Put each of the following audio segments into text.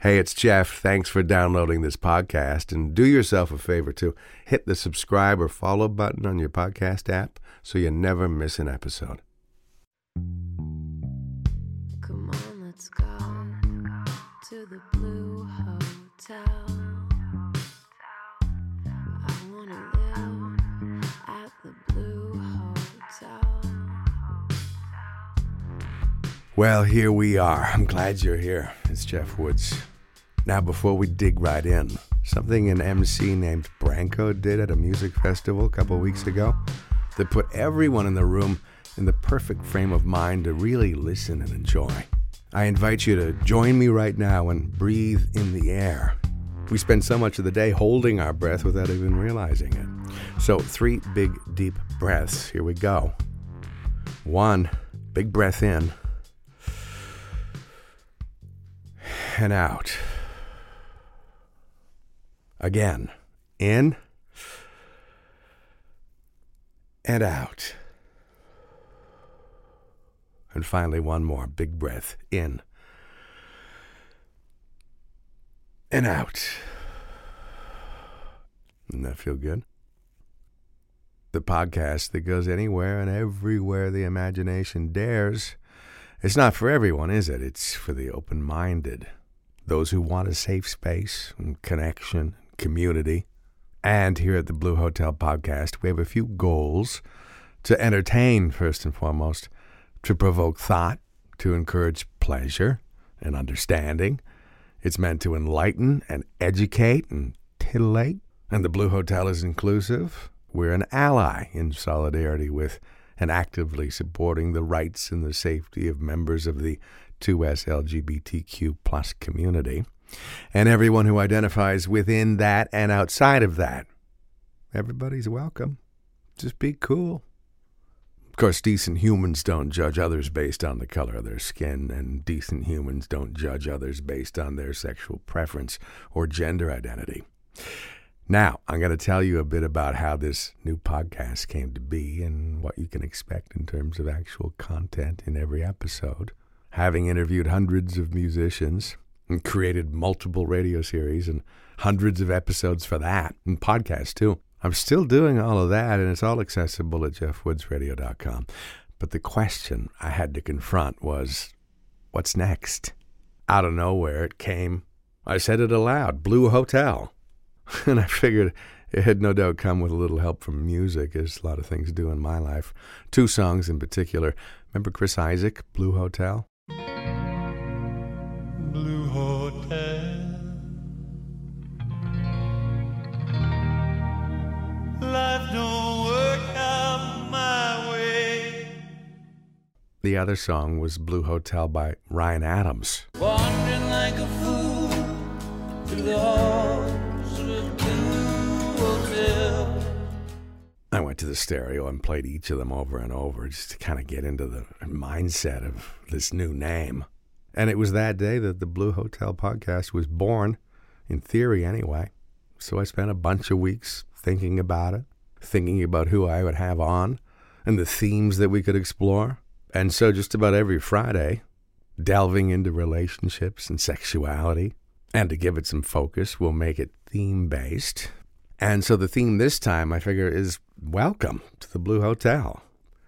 Hey, it's Jeff. Thanks for downloading this podcast. And do yourself a favor too. Hit the subscribe or follow button on your podcast app so you never miss an episode. Come on, let's go Well, here we are. I'm glad you're here. It's Jeff Woods. Now, before we dig right in, something an MC named Branko did at a music festival a couple weeks ago that put everyone in the room in the perfect frame of mind to really listen and enjoy. I invite you to join me right now and breathe in the air. We spend so much of the day holding our breath without even realizing it. So, three big, deep breaths. Here we go. One, big breath in and out. Again, in and out. And finally, one more big breath in and out. Doesn't that feel good? The podcast that goes anywhere and everywhere the imagination dares. It's not for everyone, is it? It's for the open minded, those who want a safe space and connection, community. And here at the Blue Hotel Podcast, we have a few goals to entertain, first and foremost, to provoke thought, to encourage pleasure and understanding. It's meant to enlighten and educate and titillate. And the Blue Hotel is inclusive. We're an ally in solidarity with and actively supporting the rights and the safety of members of the 2S LGBTQ plus community and everyone who identifies within that and outside of that. Everybody's welcome. Just be cool. Of course, decent humans don't judge others based on the color of their skin, and decent humans don't judge others based on their sexual preference or gender identity. Now, I'm going to tell you a bit about how this new podcast came to be and what you can expect in terms of actual content in every episode. Having interviewed hundreds of musicians and created multiple radio series and hundreds of episodes for that and podcasts too. I'm still doing all of that and it's all accessible at jeffwoodsradio.com. But the question I had to confront was what's next? Out of nowhere it came. I said it aloud Blue Hotel. And I figured it had no doubt come with a little help from music, as a lot of things do in my life. Two songs in particular. Remember Chris Isaak, Blue Hotel? Blue Hotel. Life don't work out my way. The other song was Blue Hotel by Ryan Adams. Wandering like a fool through the halls I went to the stereo and played each of them over and over just to kind of get into the mindset of this new name. And it was that day that the Blue Hotel podcast was born, in theory anyway. So I spent a bunch of weeks thinking about it, thinking about who I would have on and the themes that we could explore. And so just about every Friday, delving into relationships and sexuality. And to give it some focus, we'll make it theme based. And so the theme this time, I figure, is welcome to the Blue Hotel.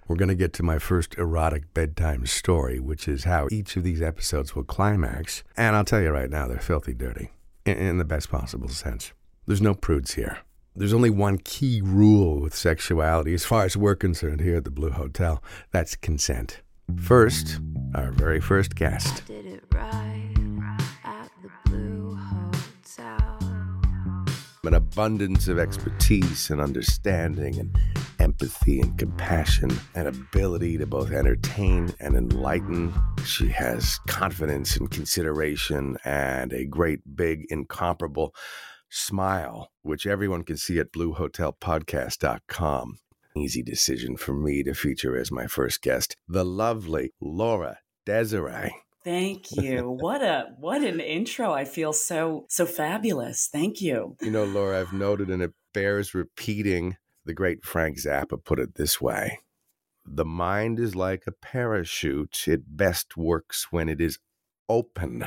We're going to get to my first erotic bedtime story, which is how each of these episodes will climax. And I'll tell you right now, they're filthy dirty in, the best possible sense. There's no prudes here. There's only one key rule with sexuality, as far as we're concerned here at the Blue Hotel that's consent. First, our very first guest. An abundance of expertise and understanding and empathy and compassion and ability to both entertain and enlighten. She has confidence and consideration and a great, big, incomparable smile, which everyone can see at bluehotelpodcast.com. Easy decision for me to feature as my first guest, the lovely Laura Desiree. Thank you. What a what an intro. I feel so so fabulous. Thank you. You know, Laura, I've noted, and it bears repeating, the great Frank Zappa put it this way The mind is like a parachute, it best works when it is open.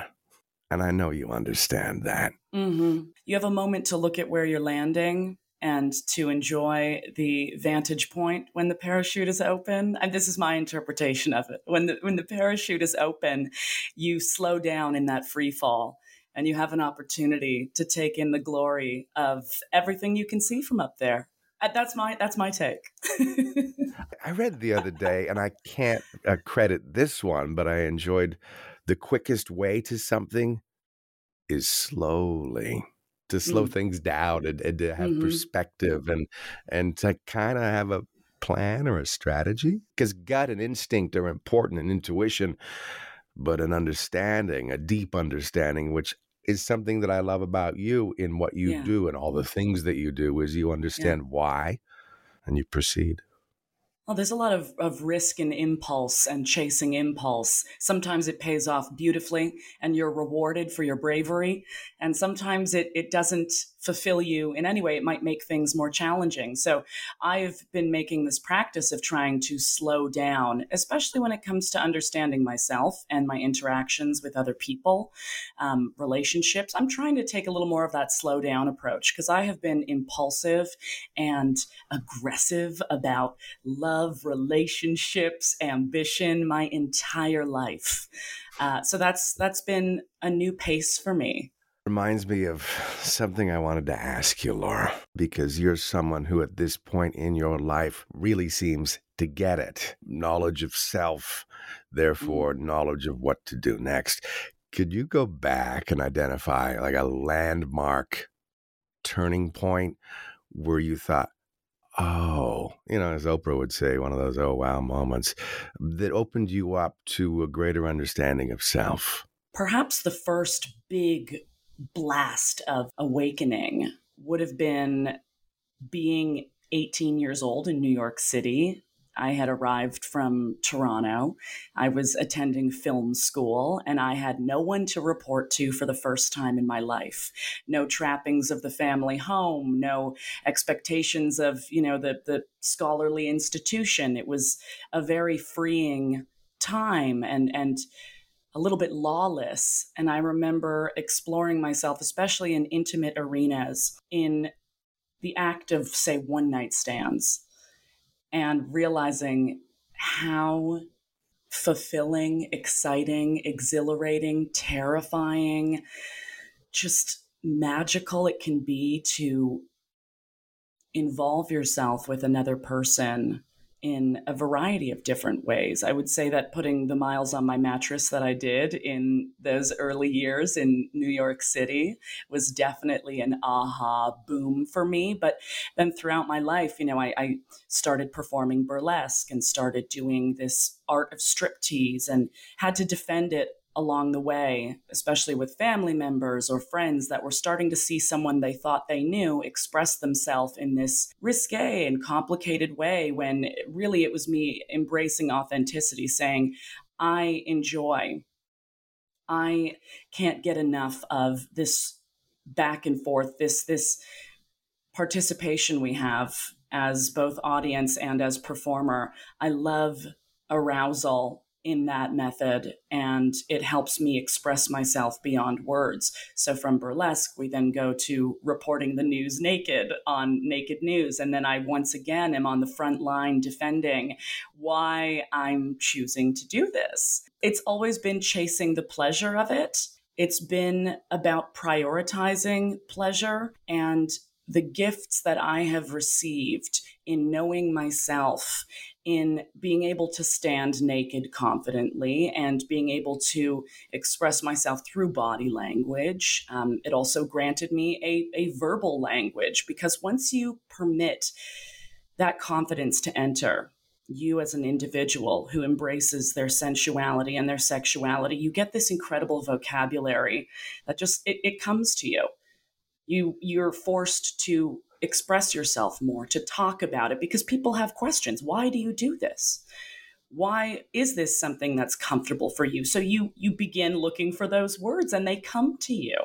And I know you understand that. hmm You have a moment to look at where you're landing and to enjoy the vantage point when the parachute is open. And this is my interpretation of it. When the when the parachute is open, you slow down in that free fall and you have an opportunity to take in the glory of everything you can see from up there. Uh, That's my that's my take. I read the other day, and I can't uh, credit this one, but I enjoyed the quickest way to something is slowly to slow Mm. things down and, and to have Mhm. perspective and and to kind of have a plan or a strategy because gut and instinct are important and intuition but an understanding a deep understanding which is something that i love about you in what you Yeah. do and all the things that you do is you understand why and you proceed Well, there's a lot of, of risk and impulse and chasing impulse. Sometimes it pays off beautifully and you're rewarded for your bravery. And sometimes it, it doesn't fulfill you in any way. It might make things more challenging. So I've been making this practice of trying to slow down, especially when it comes to understanding myself and my interactions with other people, um, relationships. I'm trying to take a little more of that slow down approach because I have been impulsive and aggressive about love, relationships, ambition my entire life. Uh, so that's that's been a new pace for me. Reminds me of something I wanted to ask you, Laura, because you're someone who at this point in your life really seems to get it. Knowledge of self, therefore, mm-hmm. knowledge of what to do next. Could you go back and identify like a landmark turning point where you thought, oh, you know, as Oprah would say, one of those oh wow moments that opened you up to a greater understanding of self? Perhaps the first big blast of awakening would have been being 18 years old in New York City. I had arrived from Toronto. I was attending film school and I had no one to report to for the first time in my life. No trappings of the family home, no expectations of, you know, the the scholarly institution. It was a very freeing time and and a little bit lawless. And I remember exploring myself, especially in intimate arenas, in the act of, say, one night stands, and realizing how fulfilling, exciting, exhilarating, terrifying, just magical it can be to involve yourself with another person in a variety of different ways. I would say that putting the miles on my mattress that I did in those early years in New York City was definitely an aha boom for me. But then throughout my life, you know, I, I started performing burlesque and started doing this art of striptease and had to defend it along the way, especially with family members or friends that were starting to see someone they thought they knew express themselves in this risque and complicated way when really it was me embracing authenticity, saying, I enjoy, I can't get enough of this back and forth, this, this participation we have as both audience and as performer. I love arousal in that method and it helps me express myself beyond words. So from burlesque, we then go to reporting the news naked on Naked News. And then I once again am on the front line defending why I'm choosing to do this. It's always been chasing the pleasure of it. It's been about prioritizing pleasure and the gifts that I have received in knowing myself in being able to stand naked confidently and being able to express myself through body language. Um, it also granted me a, a verbal language because once you permit that confidence to enter, you as an individual who embraces their sensuality and their sexuality, you get this incredible vocabulary that just it, it comes to you. You you're forced to express yourself more, to talk about it because people have questions. Why do you do this? Why is this something that's comfortable for you? So you you begin looking for those words and they come to you.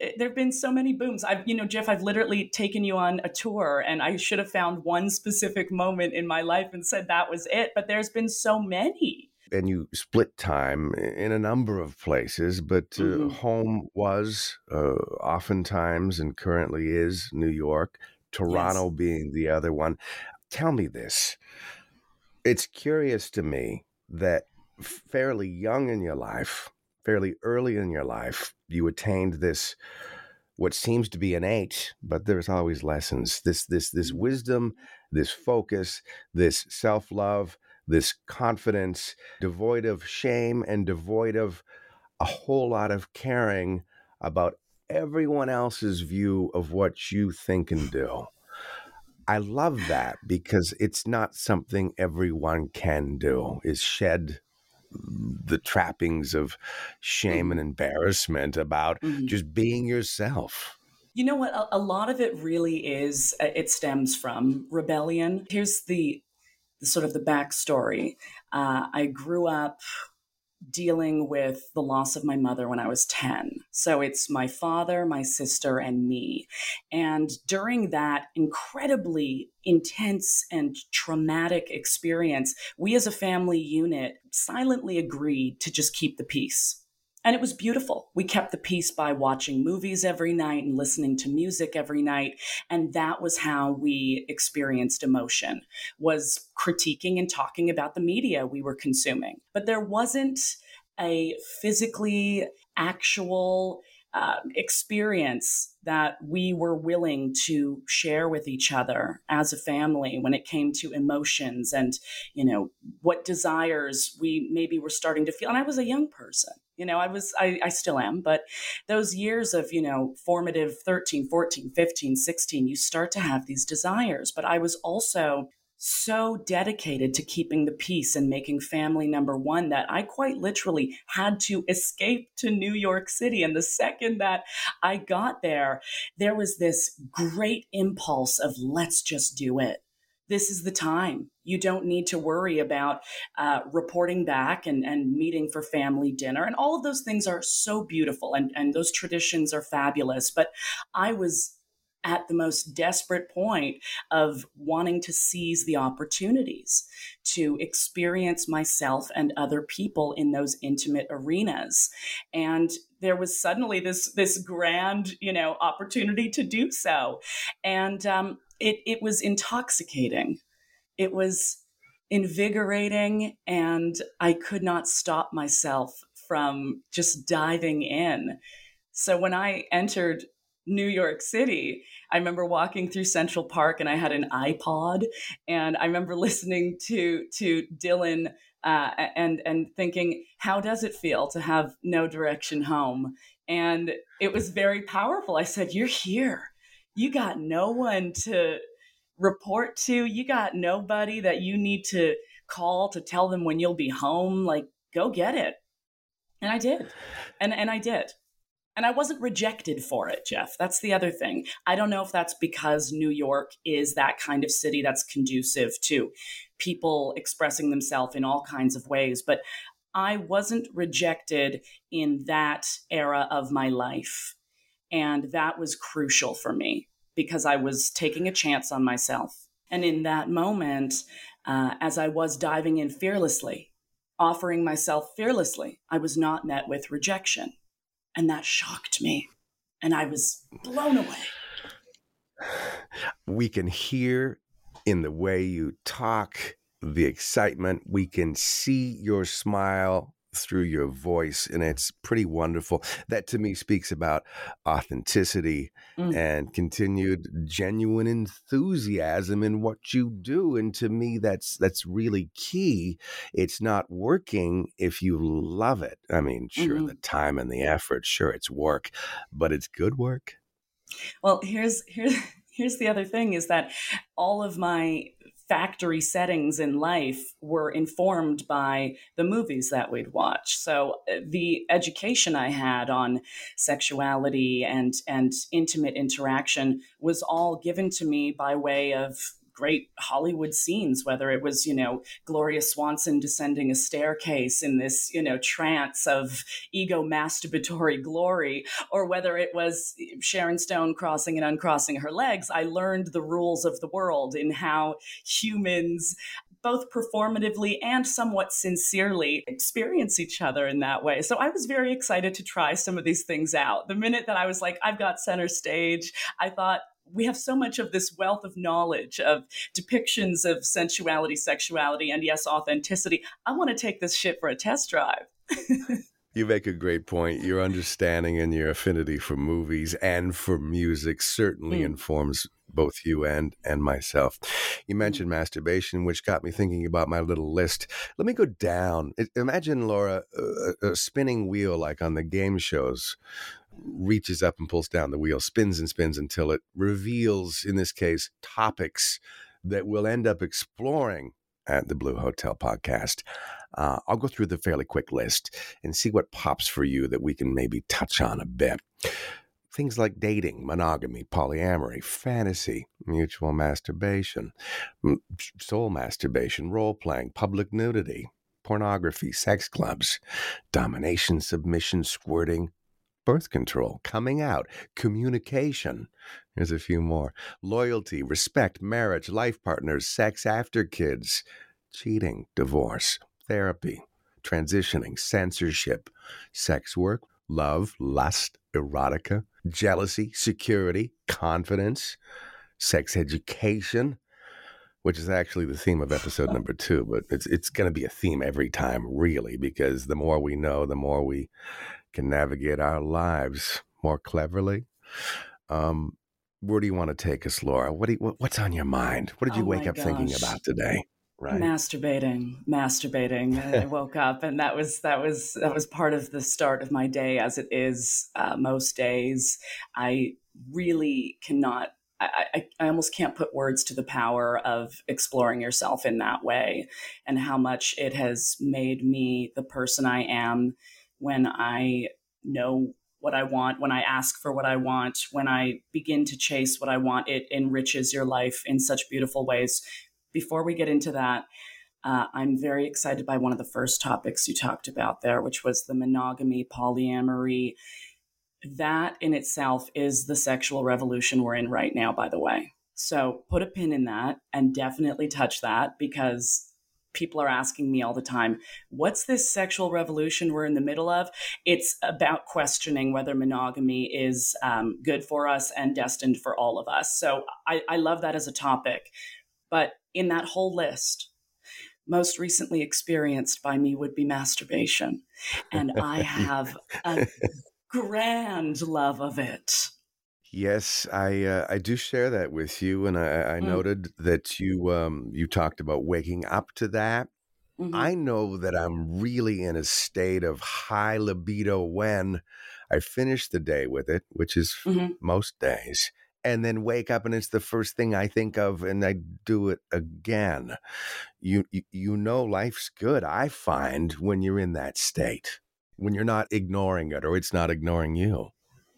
Eh, there've been so many booms. I've you know, Jeff, I've literally taken you on a tour and I should have found one specific moment in my life and said that was it, but there's been so many and you split time in a number of places, but uh, Mhm. home was uh, oftentimes and currently is New York, Toronto being the other one. Tell me this. It's curious to me that fairly young in your life, fairly early in your life, you attained this what seems to be innate, but there's always lessons. This this this wisdom, this focus, this self-love, this confidence, devoid of shame and devoid of a whole lot of caring about everyone else's view of what you think and do. I love that because it's not something everyone can do is shed the trappings of shame and embarrassment about Mhm. just being yourself. You know what? A, a lot of it really is, uh, it stems from rebellion. Here's the, the sort of the backstory. Uh, I grew up dealing with the loss of my mother when I was 10. So it's my father, my sister, and me. And during that incredibly intense and traumatic experience, we as a family unit silently agreed to just keep the peace. And it was beautiful. We kept the peace by watching movies every night and listening to music every night. And that was how we experienced emotion, was critiquing and talking about the media we were consuming. But there wasn't a physically actual uh, experience that we were willing to share with each other as a family when it came to emotions and you know what desires we maybe were starting to feel and i was a young person you know i was I, I still am but those years of you know formative 13 14 15 16 you start to have these desires but i was also so dedicated to keeping the peace and making family number one that I quite literally had to escape to New York City. And the second that I got there, there was this great impulse of let's just do it. This is the time. You don't need to worry about uh, reporting back and, and meeting for family dinner. And all of those things are so beautiful and, and those traditions are fabulous. But I was at the most desperate point of wanting to seize the opportunities to experience myself and other people in those intimate arenas and there was suddenly this this grand you know opportunity to do so and um, it it was intoxicating it was invigorating and i could not stop myself from just diving in so when i entered New York City, I remember walking through Central Park and I had an iPod and I remember listening to to Dylan uh, and and thinking, how does it feel to have no direction home? And it was very powerful. I said, you're here. You got no one to report to. You got nobody that you need to call to tell them when you'll be home. Like, go get it. And I did. And and I did. And I wasn't rejected for it, Jeff. That's the other thing. I don't know if that's because New York is that kind of city that's conducive to people expressing themselves in all kinds of ways, but I wasn't rejected in that era of my life. And that was crucial for me because I was taking a chance on myself. And in that moment, uh, as I was diving in fearlessly, offering myself fearlessly, I was not met with rejection. And that shocked me. And I was blown away. We can hear in the way you talk the excitement. We can see your smile through your voice, and it's pretty wonderful. That to me speaks about authenticity Mm. and continued genuine enthusiasm in what you do. And to me, that's that's really key. It's not working if you love it. I mean, sure, Mhm. the time and the effort, sure, it's work, but it's good work. Well, here's here's here's the other thing is that all of my factory settings in life were informed by the movies that we'd watch. So uh, the education I had on sexuality and and intimate interaction was all given to me by way of great Hollywood scenes, whether it was, you know, Gloria Swanson descending a staircase in this, you know, trance of ego masturbatory glory, or whether it was Sharon Stone crossing and uncrossing her legs, I learned the rules of the world in how humans both performatively and somewhat sincerely experience each other in that way. So I was very excited to try some of these things out. The minute that I was like, I've got center stage, I thought, we have so much of this wealth of knowledge of depictions of sensuality, sexuality, and yes, authenticity. I want to take this shit for a test drive. You make a great point. Your understanding and your affinity for movies and for music certainly Mm. informs both you and and myself. You mentioned masturbation, which got me thinking about my little list. Let me go down. Imagine Laura, a, a spinning wheel like on the game shows, reaches up and pulls down the wheel, spins and spins until it reveals, in this case, topics that we'll end up exploring at the Blue Hotel podcast. Uh, I'll go through the fairly quick list and see what pops for you that we can maybe touch on a bit. Things like dating, monogamy, polyamory, fantasy, mutual masturbation, soul masturbation, role playing, public nudity, pornography, sex clubs, domination, submission, squirting, birth control, coming out, communication. There's a few more loyalty, respect, marriage, life partners, sex after kids, cheating, divorce, therapy, transitioning, censorship, sex work, love, lust, erotica, jealousy, security, confidence, sex education, which is actually the theme of episode number two, but it's it's going to be a theme every time, really, because the more we know, the more we can navigate our lives more cleverly. Um, where do you want to take us, Laura? What, do you, what what's on your mind? What did you Oh wake up thinking about today? Right. Masturbating, masturbating. I woke up, and that was that was that was part of the start of my day, as it is uh, most days. I really cannot. I, I, I almost can't put words to the power of exploring yourself in that way, and how much it has made me the person I am when I know what I want, when I ask for what I want, when I begin to chase what I want. It enriches your life in such beautiful ways before we get into that, uh, I'm very excited by one of the first topics you talked about there, which was the monogamy, polyamory. That in itself is the sexual revolution we're in right now, by the way. So put a pin in that and definitely touch that because people are asking me all the time, what's this sexual revolution we're in the middle of? It's about questioning whether monogamy is um, good for us and destined for all of us. So I, I love that as a topic. But in that whole list, most recently experienced by me would be masturbation. And I have a grand love of it. Yes, I uh, I do share that with you, and I, I Mm. noted that you um, you talked about waking up to that. Mhm. I know that I'm really in a state of high libido when I finish the day with it, which is Mhm. most days, and then wake up and it's the first thing I think of, and I do it again. You you, you know, life's good. I find when you're in that state, when you're not ignoring it or it's not ignoring you.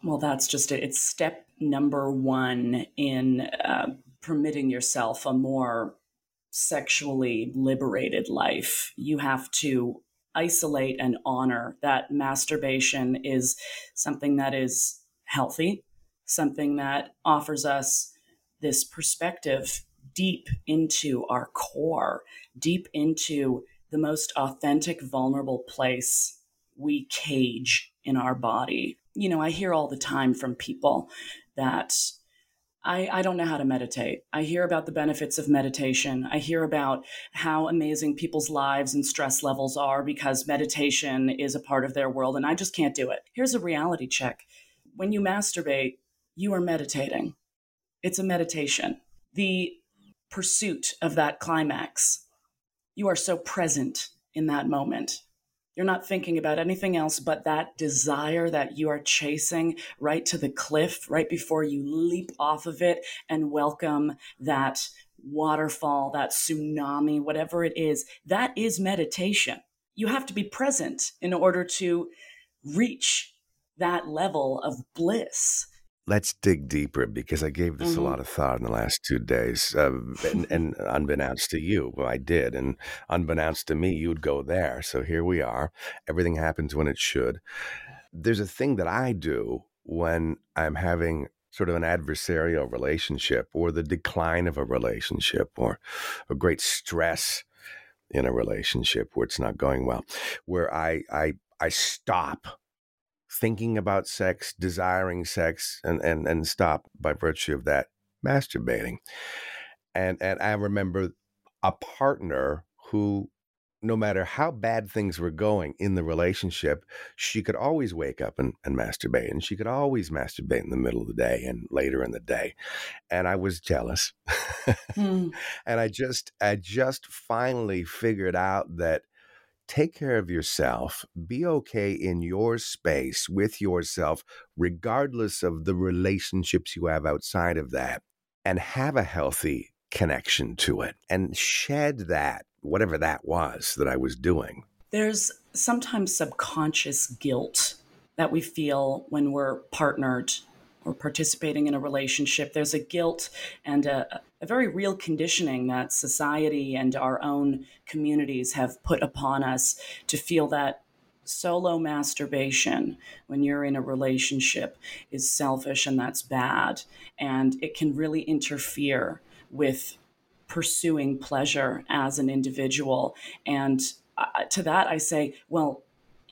Well, that's just it. It's step number one in uh, permitting yourself a more sexually liberated life. You have to isolate and honor that masturbation is something that is healthy, something that offers us this perspective deep into our core, deep into the most authentic, vulnerable place we cage in our body. You know, I hear all the time from people that I, I don't know how to meditate. I hear about the benefits of meditation. I hear about how amazing people's lives and stress levels are because meditation is a part of their world, and I just can't do it. Here's a reality check when you masturbate, you are meditating, it's a meditation. The pursuit of that climax, you are so present in that moment. You're not thinking about anything else but that desire that you are chasing right to the cliff, right before you leap off of it and welcome that waterfall, that tsunami, whatever it is. That is meditation. You have to be present in order to reach that level of bliss. Let's dig deeper because I gave this Mhm. a lot of thought in the last two days. Uh, and, and unbeknownst to you, well, I did. And unbeknownst to me, you'd go there. So here we are. Everything happens when it should. There's a thing that I do when I'm having sort of an adversarial relationship or the decline of a relationship or a great stress in a relationship where it's not going well, where I I I stop thinking about sex, desiring sex, and and and stop by virtue of that masturbating. And and I remember a partner who no matter how bad things were going in the relationship, she could always wake up and, and masturbate. And she could always masturbate in the middle of the day and later in the day. And I was jealous. Hmm. and I just I just finally figured out that take care of yourself, be okay in your space with yourself, regardless of the relationships you have outside of that, and have a healthy connection to it and shed that, whatever that was that I was doing. There's sometimes subconscious guilt that we feel when we're partnered or participating in a relationship. There's a guilt and a, a very real conditioning that society and our own communities have put upon us to feel that solo masturbation when you're in a relationship is selfish and that's bad. And it can really interfere with pursuing pleasure as an individual. And uh, to that, I say, well,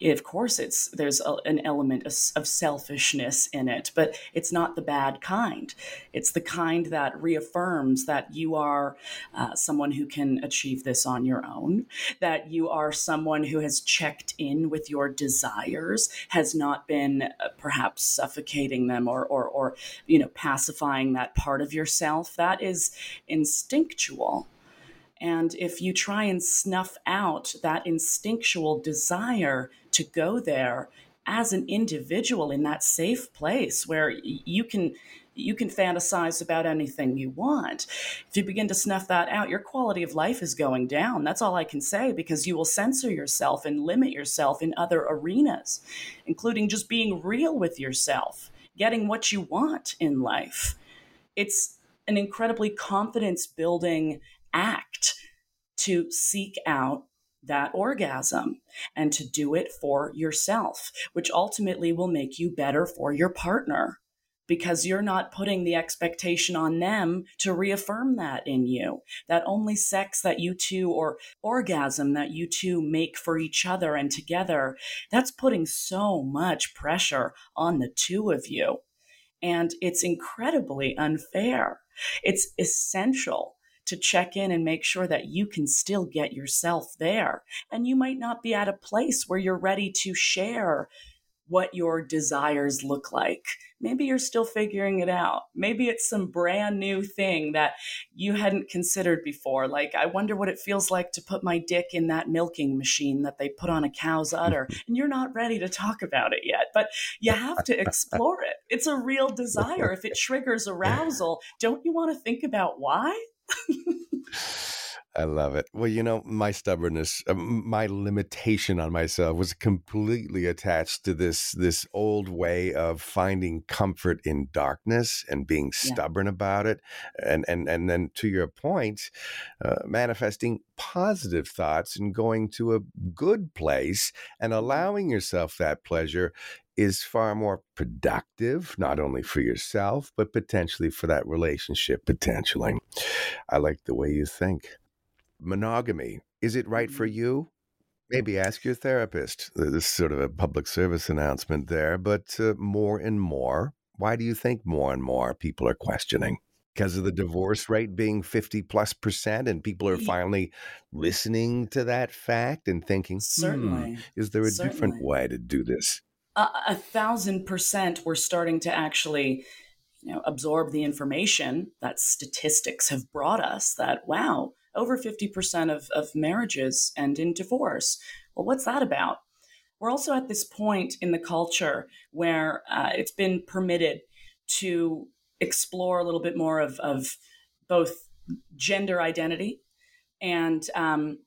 of course, it's there's a, an element of, selfishness in it, but it's not the bad kind. It's the kind that reaffirms that you are uh, someone who can achieve this on your own, that you are someone who has checked in with your desires, has not been uh, perhaps suffocating them or, or, or you know pacifying that part of yourself. That is instinctual. And if you try and snuff out that instinctual desire to go there as an individual in that safe place where you can you can fantasize about anything you want. If you begin to snuff that out, your quality of life is going down. That's all I can say because you will censor yourself and limit yourself in other arenas, including just being real with yourself, getting what you want in life. It's an incredibly confidence building act to seek out that orgasm and to do it for yourself, which ultimately will make you better for your partner because you're not putting the expectation on them to reaffirm that in you. That only sex that you two or orgasm that you two make for each other and together, that's putting so much pressure on the two of you. And it's incredibly unfair. It's essential to check in and make sure that you can still get yourself there. And you might not be at a place where you're ready to share what your desires look like. Maybe you're still figuring it out. Maybe it's some brand new thing that you hadn't considered before. Like, I wonder what it feels like to put my dick in that milking machine that they put on a cow's udder. And you're not ready to talk about it yet, but you have to explore it. It's a real desire. If it triggers arousal, don't you want to think about why? I love it. Well, you know, my stubbornness, uh, my limitation on myself was completely attached to this this old way of finding comfort in darkness and being Yeah. stubborn about it, and and and then to your point, uh, manifesting positive thoughts and going to a good place and allowing yourself that pleasure is far more productive, not only for yourself but potentially for that relationship. Potentially, I like the way you think. Monogamy is it right for you? Maybe ask your therapist. This is sort of a public service announcement there but uh, more and more why do you think more and more people are questioning? Because of the divorce rate being 50 plus percent and people are finally listening to that fact and thinking hmm, Certainly. is there a different way to do this a, thousand percent we're starting to actually you know absorb the information that statistics have brought us that wow over 50% of, of marriages end in divorce. Well what's that about? We're also at this point in the culture where uh, it's been permitted to explore a little bit more of, of both gender identity and um,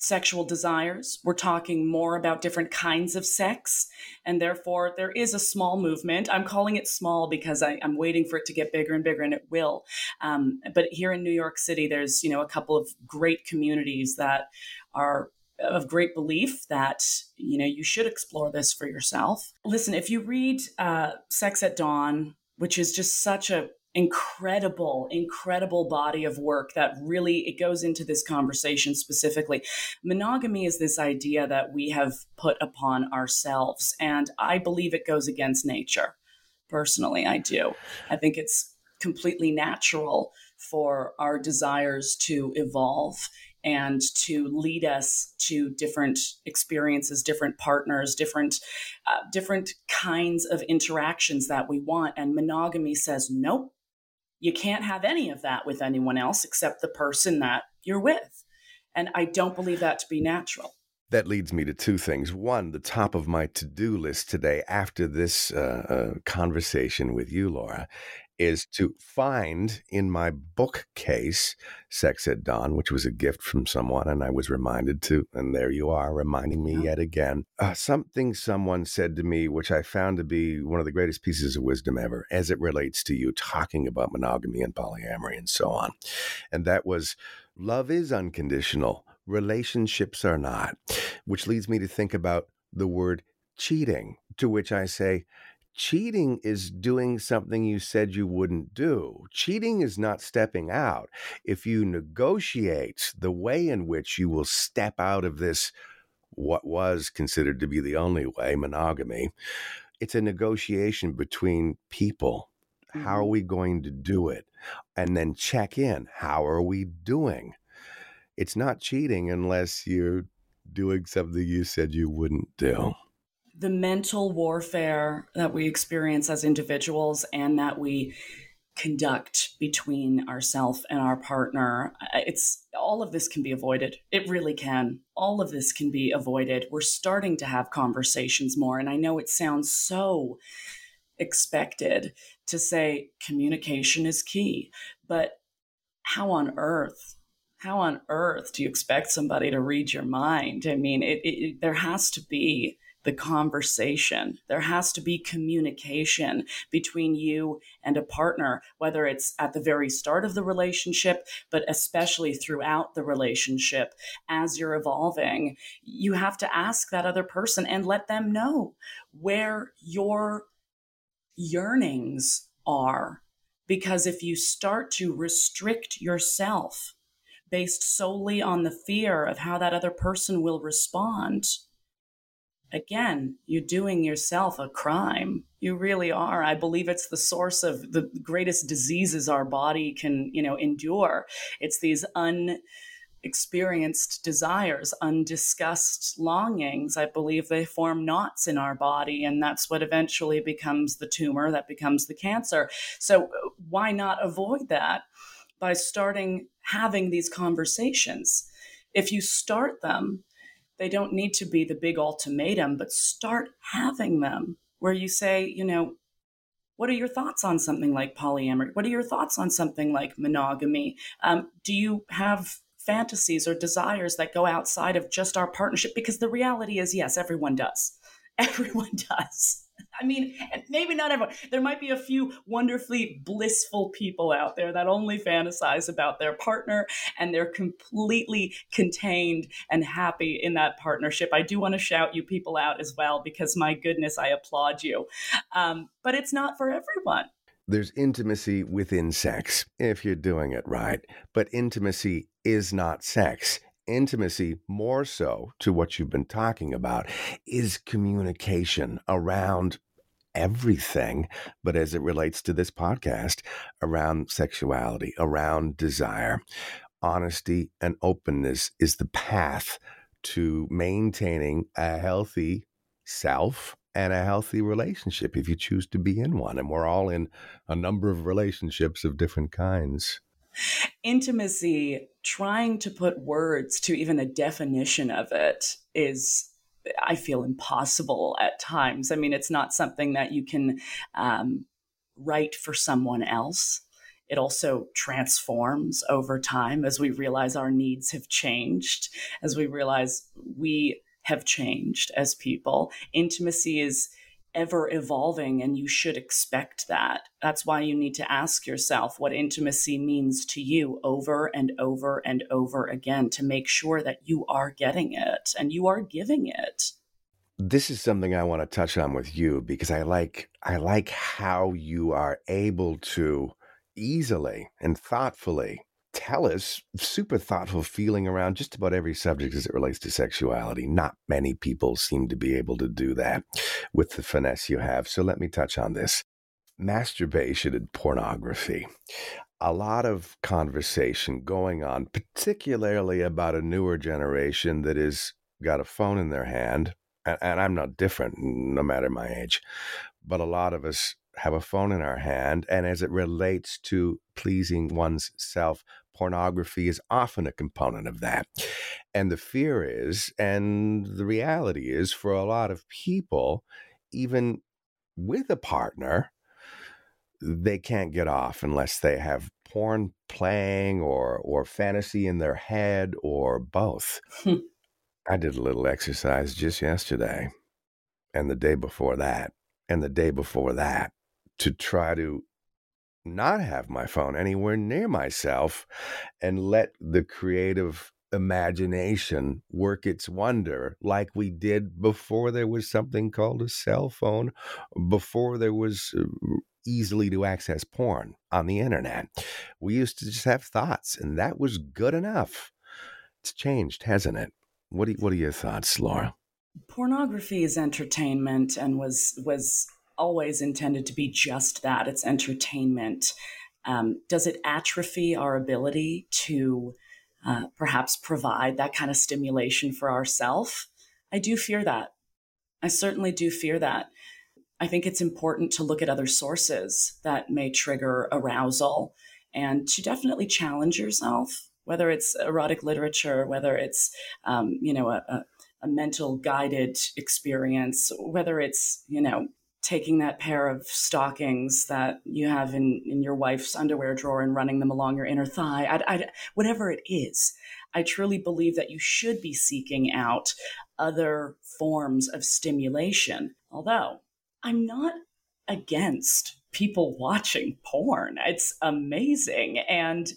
sexual desires. We're talking more about different kinds of sex. And therefore, there is a small movement. I'm calling it small because I, am waiting for it to get bigger and bigger, and it will. Um, but here in New York City, there's you know a couple of great communities that are of great belief that you know you should explore this for yourself. Listen, if you read uh, Sex at Dawn, which is just such a incredible incredible body of work that really it goes into this conversation specifically. Monogamy is this idea that we have put upon ourselves and i believe it goes against nature. Personally i do. I think it's completely natural for our desires to evolve and to lead us to different experiences different partners different uh, different kinds of interactions that we want and monogamy says nope you can't have any of that with anyone else except the person that you're with and i don't believe that to be natural that leads me to two things. One, the top of my to do list today after this uh, uh, conversation with you, Laura, is to find in my bookcase Sex at Dawn, which was a gift from someone, and I was reminded to, and there you are, reminding me yet again. Uh, something someone said to me, which I found to be one of the greatest pieces of wisdom ever, as it relates to you talking about monogamy and polyamory and so on. And that was love is unconditional, relationships are not, which leads me to think about the word cheating, to which I say, Cheating is doing something you said you wouldn't do. Cheating is not stepping out. If you negotiate the way in which you will step out of this, what was considered to be the only way, monogamy, it's a negotiation between people. How are mm-hmm. we going to do it? And then check in. How are we doing? It's not cheating unless you're doing something you said you wouldn't do the mental warfare that we experience as individuals and that we conduct between ourself and our partner it's all of this can be avoided. It really can. All of this can be avoided. We're starting to have conversations more and i know it sounds so expected to say communication is key but how on earth how on earth do you expect somebody to read your mind? I mean it, it, there has to be the conversation. There has to be communication between you and a partner, whether it's at the very start of the relationship, but especially throughout the relationship as you're evolving. You have to ask that other person and let them know where your yearnings are. Because if you start to restrict yourself based solely on the fear of how that other person will respond, again, you're doing yourself a crime. You really are. I believe it's the source of the greatest diseases our body can, you know, endure. It's these unexperienced desires, undiscussed longings. I believe they form knots in our body, and that's what eventually becomes the tumor, that becomes the cancer. So, why not avoid that by starting having these conversations? If you start them, they don't need to be the big ultimatum, but start having them where you say, you know, what are your thoughts on something like polyamory? What are your thoughts on something like monogamy? Um, do you have fantasies or desires that go outside of just our partnership? Because the reality is, yes, everyone does. Everyone does. I mean, maybe not everyone. There might be a few wonderfully blissful people out there that only fantasize about their partner and they're completely contained and happy in that partnership. I do want to shout you people out as well because my goodness, I applaud you. Um, but it's not for everyone. There's intimacy within sex if you're doing it right, but intimacy is not sex intimacy, more so to what you've been talking about, is communication around everything, but as it relates to this podcast, around sexuality, around desire. Honesty and openness is the path to maintaining a healthy self and a healthy relationship if you choose to be in one. And we're all in a number of relationships of different kinds. Intimacy, trying to put words to even a definition of it is I feel impossible at times. I mean, it's not something that you can um, write for someone else. It also transforms over time as we realize our needs have changed, as we realize we have changed as people. Intimacy is ever evolving and you should expect that. That's why you need to ask yourself what intimacy means to you over and over and over again to make sure that you are getting it and you are giving it. This is something I want to touch on with you because I like I like how you are able to easily and thoughtfully tell us super thoughtful feeling around just about every subject as it relates to sexuality. Not many people seem to be able to do that with the finesse you have. So let me touch on this masturbation and pornography. A lot of conversation going on, particularly about a newer generation that has got a phone in their hand. And, and I'm not different, no matter my age. But a lot of us have a phone in our hand. And as it relates to pleasing one's self, pornography is often a component of that. And the fear is, and the reality is, for a lot of people, even with a partner, they can't get off unless they have porn playing or or fantasy in their head or both. I did a little exercise just yesterday and the day before that and the day before that to try to not have my phone anywhere near myself and let the creative imagination work its wonder like we did before there was something called a cell phone, before there was uh, easily to access porn on the internet. We used to just have thoughts, and that was good enough. It's changed, hasn't it? What do, what are your thoughts, Laura? Pornography is entertainment and was was always intended to be just that it's entertainment. Um, does it atrophy our ability to uh, perhaps provide that kind of stimulation for ourselves? I do fear that. I certainly do fear that. I think it's important to look at other sources that may trigger arousal and to definitely challenge yourself, whether it's erotic literature, whether it's, um, you know, a, a, a mental guided experience, whether it's, you know, taking that pair of stockings that you have in, in your wife's underwear drawer and running them along your inner thigh, I'd, I'd, whatever it is, I truly believe that you should be seeking out other forms of stimulation. Although I'm not against people watching porn, it's amazing. And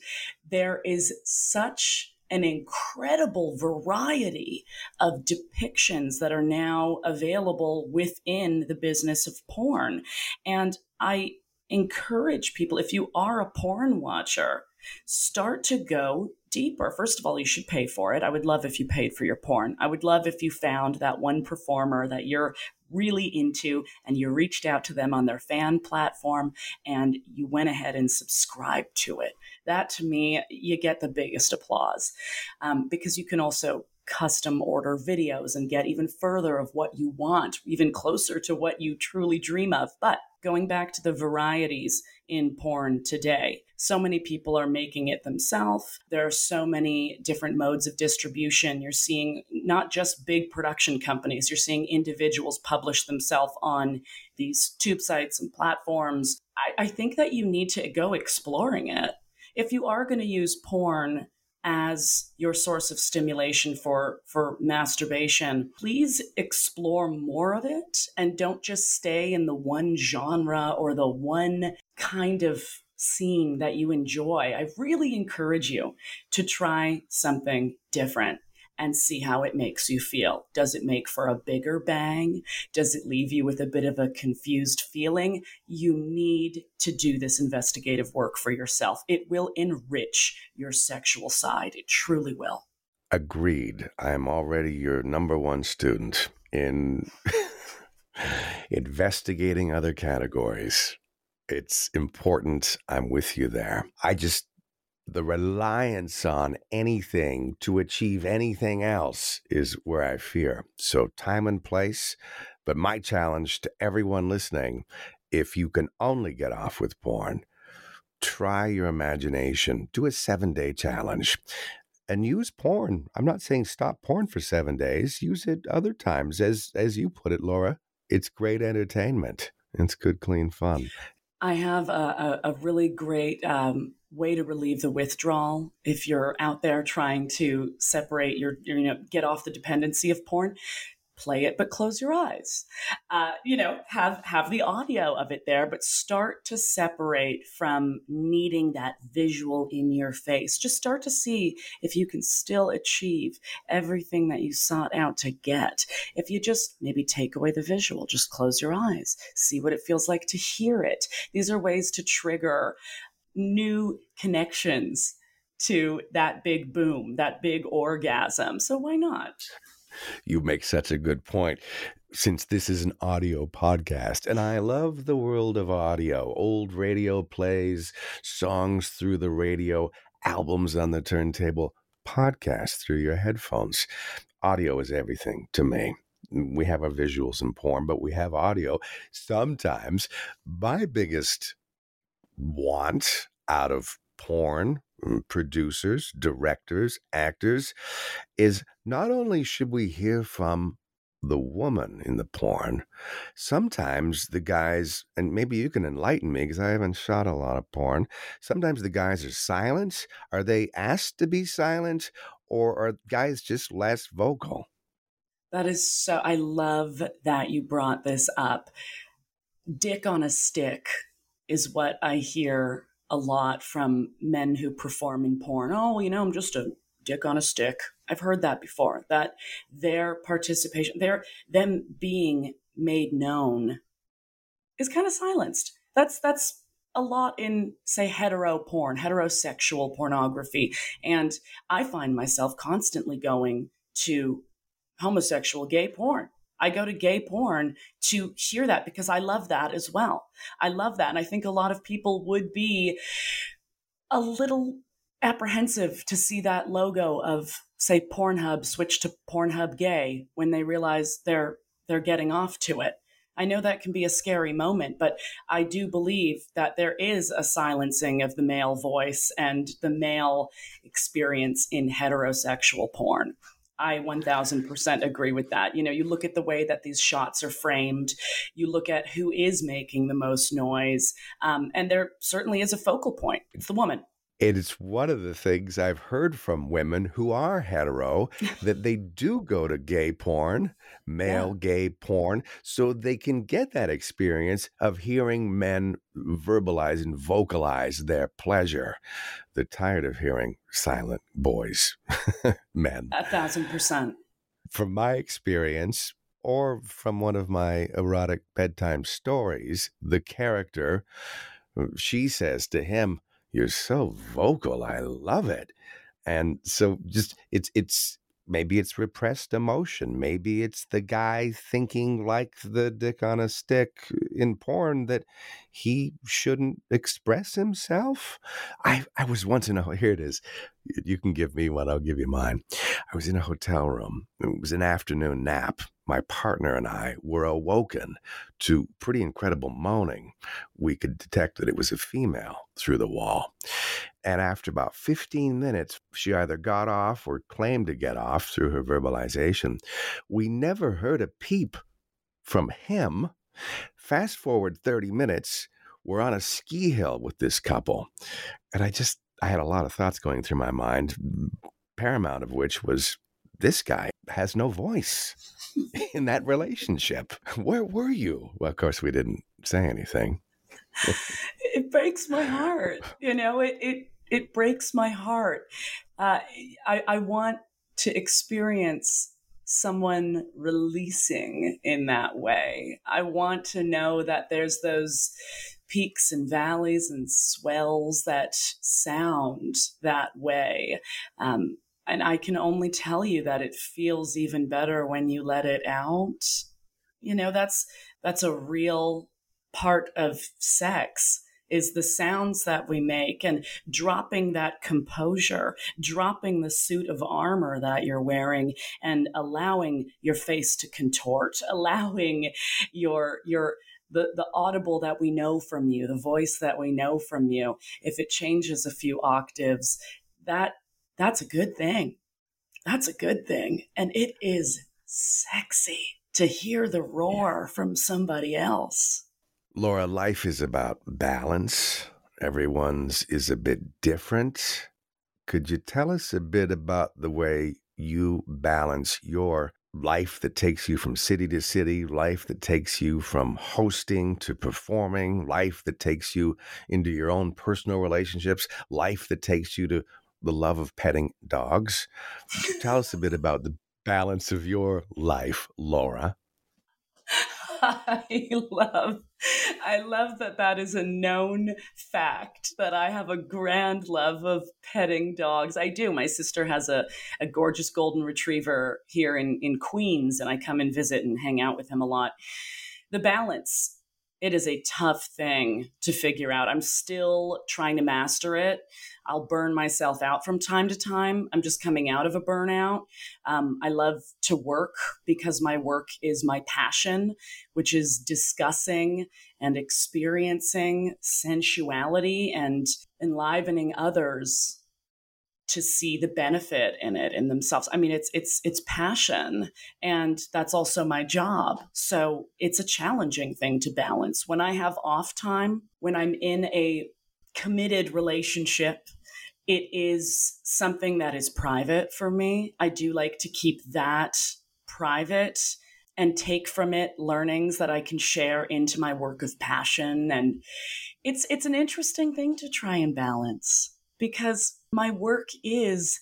there is such an incredible variety of depictions that are now available within the business of porn. And I encourage people, if you are a porn watcher, start to go deeper. First of all, you should pay for it. I would love if you paid for your porn. I would love if you found that one performer that you're really into and you reached out to them on their fan platform and you went ahead and subscribed to it. That to me, you get the biggest applause um, because you can also custom order videos and get even further of what you want, even closer to what you truly dream of. But going back to the varieties in porn today, so many people are making it themselves. There are so many different modes of distribution. You're seeing not just big production companies, you're seeing individuals publish themselves on these tube sites and platforms. I, I think that you need to go exploring it. If you are going to use porn as your source of stimulation for for masturbation. Please explore more of it and don't just stay in the one genre or the one kind of scene that you enjoy. I really encourage you to try something different and see how it makes you feel. Does it make for a bigger bang? Does it leave you with a bit of a confused feeling? You need to do this investigative work for yourself. It will enrich your sexual side. It truly will. Agreed. I am already your number one student in investigating other categories. It's important. I'm with you there. I just the reliance on anything to achieve anything else is where I fear. So, time and place. But my challenge to everyone listening if you can only get off with porn, try your imagination, do a seven day challenge. And use porn. I'm not saying stop porn for seven days. Use it other times, as as you put it, Laura. It's great entertainment. It's good, clean fun. I have a, a, a really great um, way to relieve the withdrawal if you're out there trying to separate your, you know, get off the dependency of porn play it but close your eyes. Uh, you know have have the audio of it there but start to separate from needing that visual in your face. Just start to see if you can still achieve everything that you sought out to get. If you just maybe take away the visual just close your eyes see what it feels like to hear it. These are ways to trigger new connections to that big boom that big orgasm. So why not you make such a good point. Since this is an audio podcast, and I love the world of audio, old radio plays, songs through the radio, albums on the turntable, podcasts through your headphones. Audio is everything to me we have our visuals in porn, but we have audio. Sometimes my biggest want out of porn producers, directors, actors, is not only should we hear from the woman in the porn, sometimes the guys, and maybe you can enlighten me because I haven't shot a lot of porn, sometimes the guys are silent. Are they asked to be silent or are guys just less vocal? That is so, I love that you brought this up. Dick on a stick is what I hear a lot from men who perform in porn. Oh, you know, I'm just a dick on a stick. I've heard that before. That their participation, their them being made known is kind of silenced. That's that's a lot in say hetero porn, heterosexual pornography, and I find myself constantly going to homosexual gay porn I go to gay porn to hear that because I love that as well. I love that. And I think a lot of people would be a little apprehensive to see that logo of say Pornhub switch to Pornhub gay when they realize they're they're getting off to it. I know that can be a scary moment, but I do believe that there is a silencing of the male voice and the male experience in heterosexual porn. I 1000% agree with that. You know, you look at the way that these shots are framed, you look at who is making the most noise, um, and there certainly is a focal point. It's the woman. It's one of the things I've heard from women who are hetero that they do go to gay porn, male yeah. gay porn, so they can get that experience of hearing men verbalize and vocalize their pleasure. They're tired of hearing silent boys, men. A thousand percent. From my experience, or from one of my erotic bedtime stories, the character, uh, she says to him, you're so vocal. I love it. And so just it's it's maybe it's repressed emotion. Maybe it's the guy thinking like the dick on a stick in porn that he shouldn't express himself. I I was once in a here it is. You can give me one, I'll give you mine. I was in a hotel room. It was an afternoon nap my partner and I were awoken to pretty incredible moaning. We could detect that it was a female through the wall. And after about 15 minutes, she either got off or claimed to get off through her verbalization. We never heard a peep from him. Fast forward 30 minutes, we're on a ski hill with this couple. And I just, I had a lot of thoughts going through my mind, paramount of which was this guy has no voice in that relationship. Where were you? Well, of course, we didn't say anything. it breaks my heart. You know, it it it breaks my heart. Uh, I I want to experience someone releasing in that way. I want to know that there's those peaks and valleys and swells that sound that way. Um, and I can only tell you that it feels even better when you let it out. You know, that's that's a real part of sex is the sounds that we make and dropping that composure, dropping the suit of armor that you're wearing and allowing your face to contort, allowing your your the, the audible that we know from you, the voice that we know from you, if it changes a few octaves, that that's a good thing. That's a good thing. And it is sexy to hear the roar from somebody else. Laura, life is about balance. Everyone's is a bit different. Could you tell us a bit about the way you balance your life that takes you from city to city, life that takes you from hosting to performing, life that takes you into your own personal relationships, life that takes you to the love of petting dogs? Tell us a bit about the balance of your life, Laura. I love I love that that is a known fact that I have a grand love of petting dogs. I do. My sister has a, a gorgeous golden retriever here in, in Queens, and I come and visit and hang out with him a lot. The balance, it is a tough thing to figure out. I'm still trying to master it. I'll burn myself out from time to time. I'm just coming out of a burnout. Um, I love to work because my work is my passion, which is discussing and experiencing sensuality and enlivening others to see the benefit in it in themselves. I mean, it's it's it's passion, and that's also my job. So it's a challenging thing to balance. When I have off time, when I'm in a committed relationship. It is something that is private for me. I do like to keep that private and take from it learnings that I can share into my work of passion and it's it's an interesting thing to try and balance because my work is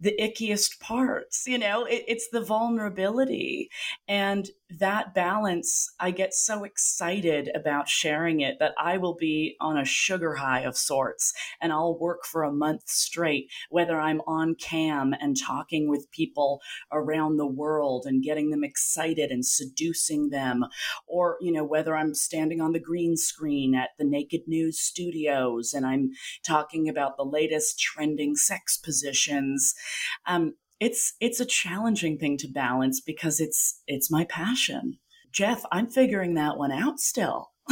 the ickiest parts you know? It, it's the vulnerability. And that balance i get so excited about sharing it that i will be on a sugar high of sorts and i'll work for a month straight whether i'm on cam and talking with people around the world and getting them excited and seducing them or you know whether i'm standing on the green screen at the naked news studios and i'm talking about the latest trending sex positions. Um, it's it's a challenging thing to balance because it's it's my passion. Jeff, I'm figuring that one out still.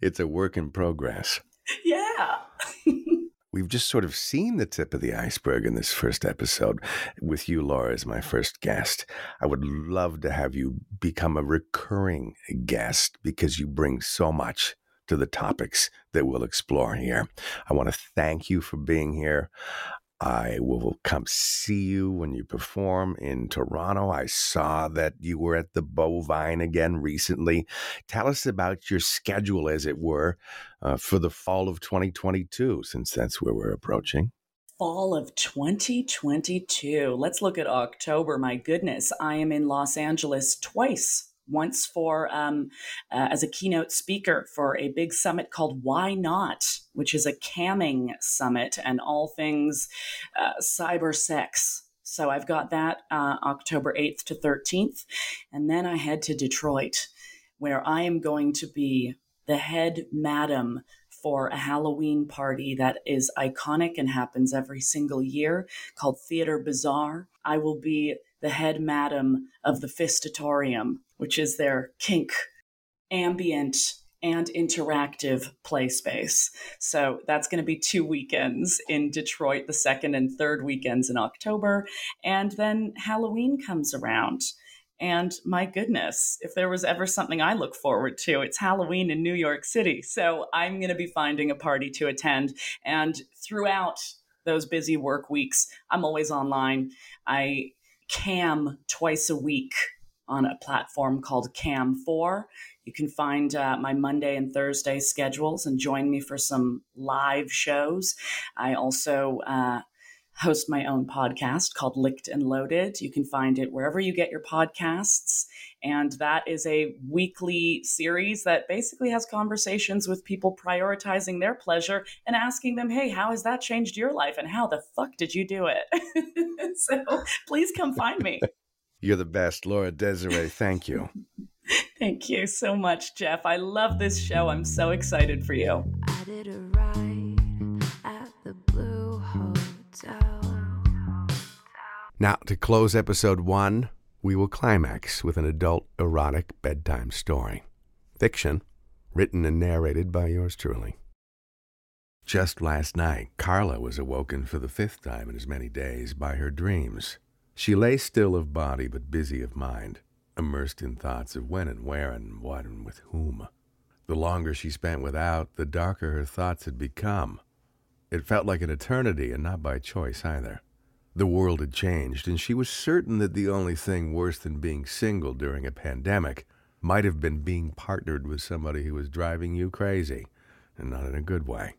it's a work in progress. Yeah. We've just sort of seen the tip of the iceberg in this first episode with you, Laura, as my first guest. I would love to have you become a recurring guest because you bring so much to the topics that we'll explore here. I want to thank you for being here. I will come see you when you perform in Toronto. I saw that you were at the Bovine again recently. Tell us about your schedule, as it were, uh, for the fall of 2022, since that's where we're approaching fall of 2022. Let's look at October. My goodness, I am in Los Angeles twice once for um, uh, as a keynote speaker for a big summit called YNOT, which is a camming summit and all things uh, cyber sex. So I've got that uh, October 8th to 13th. And then I head to Detroit, where I am going to be the head madam for a Halloween party that is iconic and happens every single year called Theatre Bizarre. I will be the head madam of the Fistatorium, which is their kink ambient and interactive play space. So that's going to be two weekends in Detroit, the second and third weekends in October. And then Halloween comes around. And my goodness, if there was ever something I look forward to, it's Halloween in New York City. So I'm going to be finding a party to attend. And throughout those busy work weeks, I'm always online. I cam twice a week on a platform called Cam4. You can find uh, my Monday and Thursday schedules and join me for some live shows. I also uh, host my own podcast called Licked and Loaded. You can find it wherever you get your podcasts. And that is a weekly series that basically has conversations with people prioritizing their pleasure and asking them, hey, how has that changed your life? And how the fuck did you do it? so please come find me. You're the best, Laura Desiree. Thank you. Thank you so much, Jeff. I love this show. I'm so excited for you. I did a ride Now, to close episode one, we will climax with an adult erotic bedtime story. Fiction, written and narrated by yours truly. Just last night, Carla was awoken for the fifth time in as many days by her dreams. She lay still of body but busy of mind. immersed in thoughts of when and where and what and with whom. The longer she spent without, the darker her thoughts had become. It felt like an eternity, and not by choice either. The world had changed, and she was certain that the only thing worse than being single during a pandemic might have been being partnered with somebody who was driving you crazy, and not in a good way.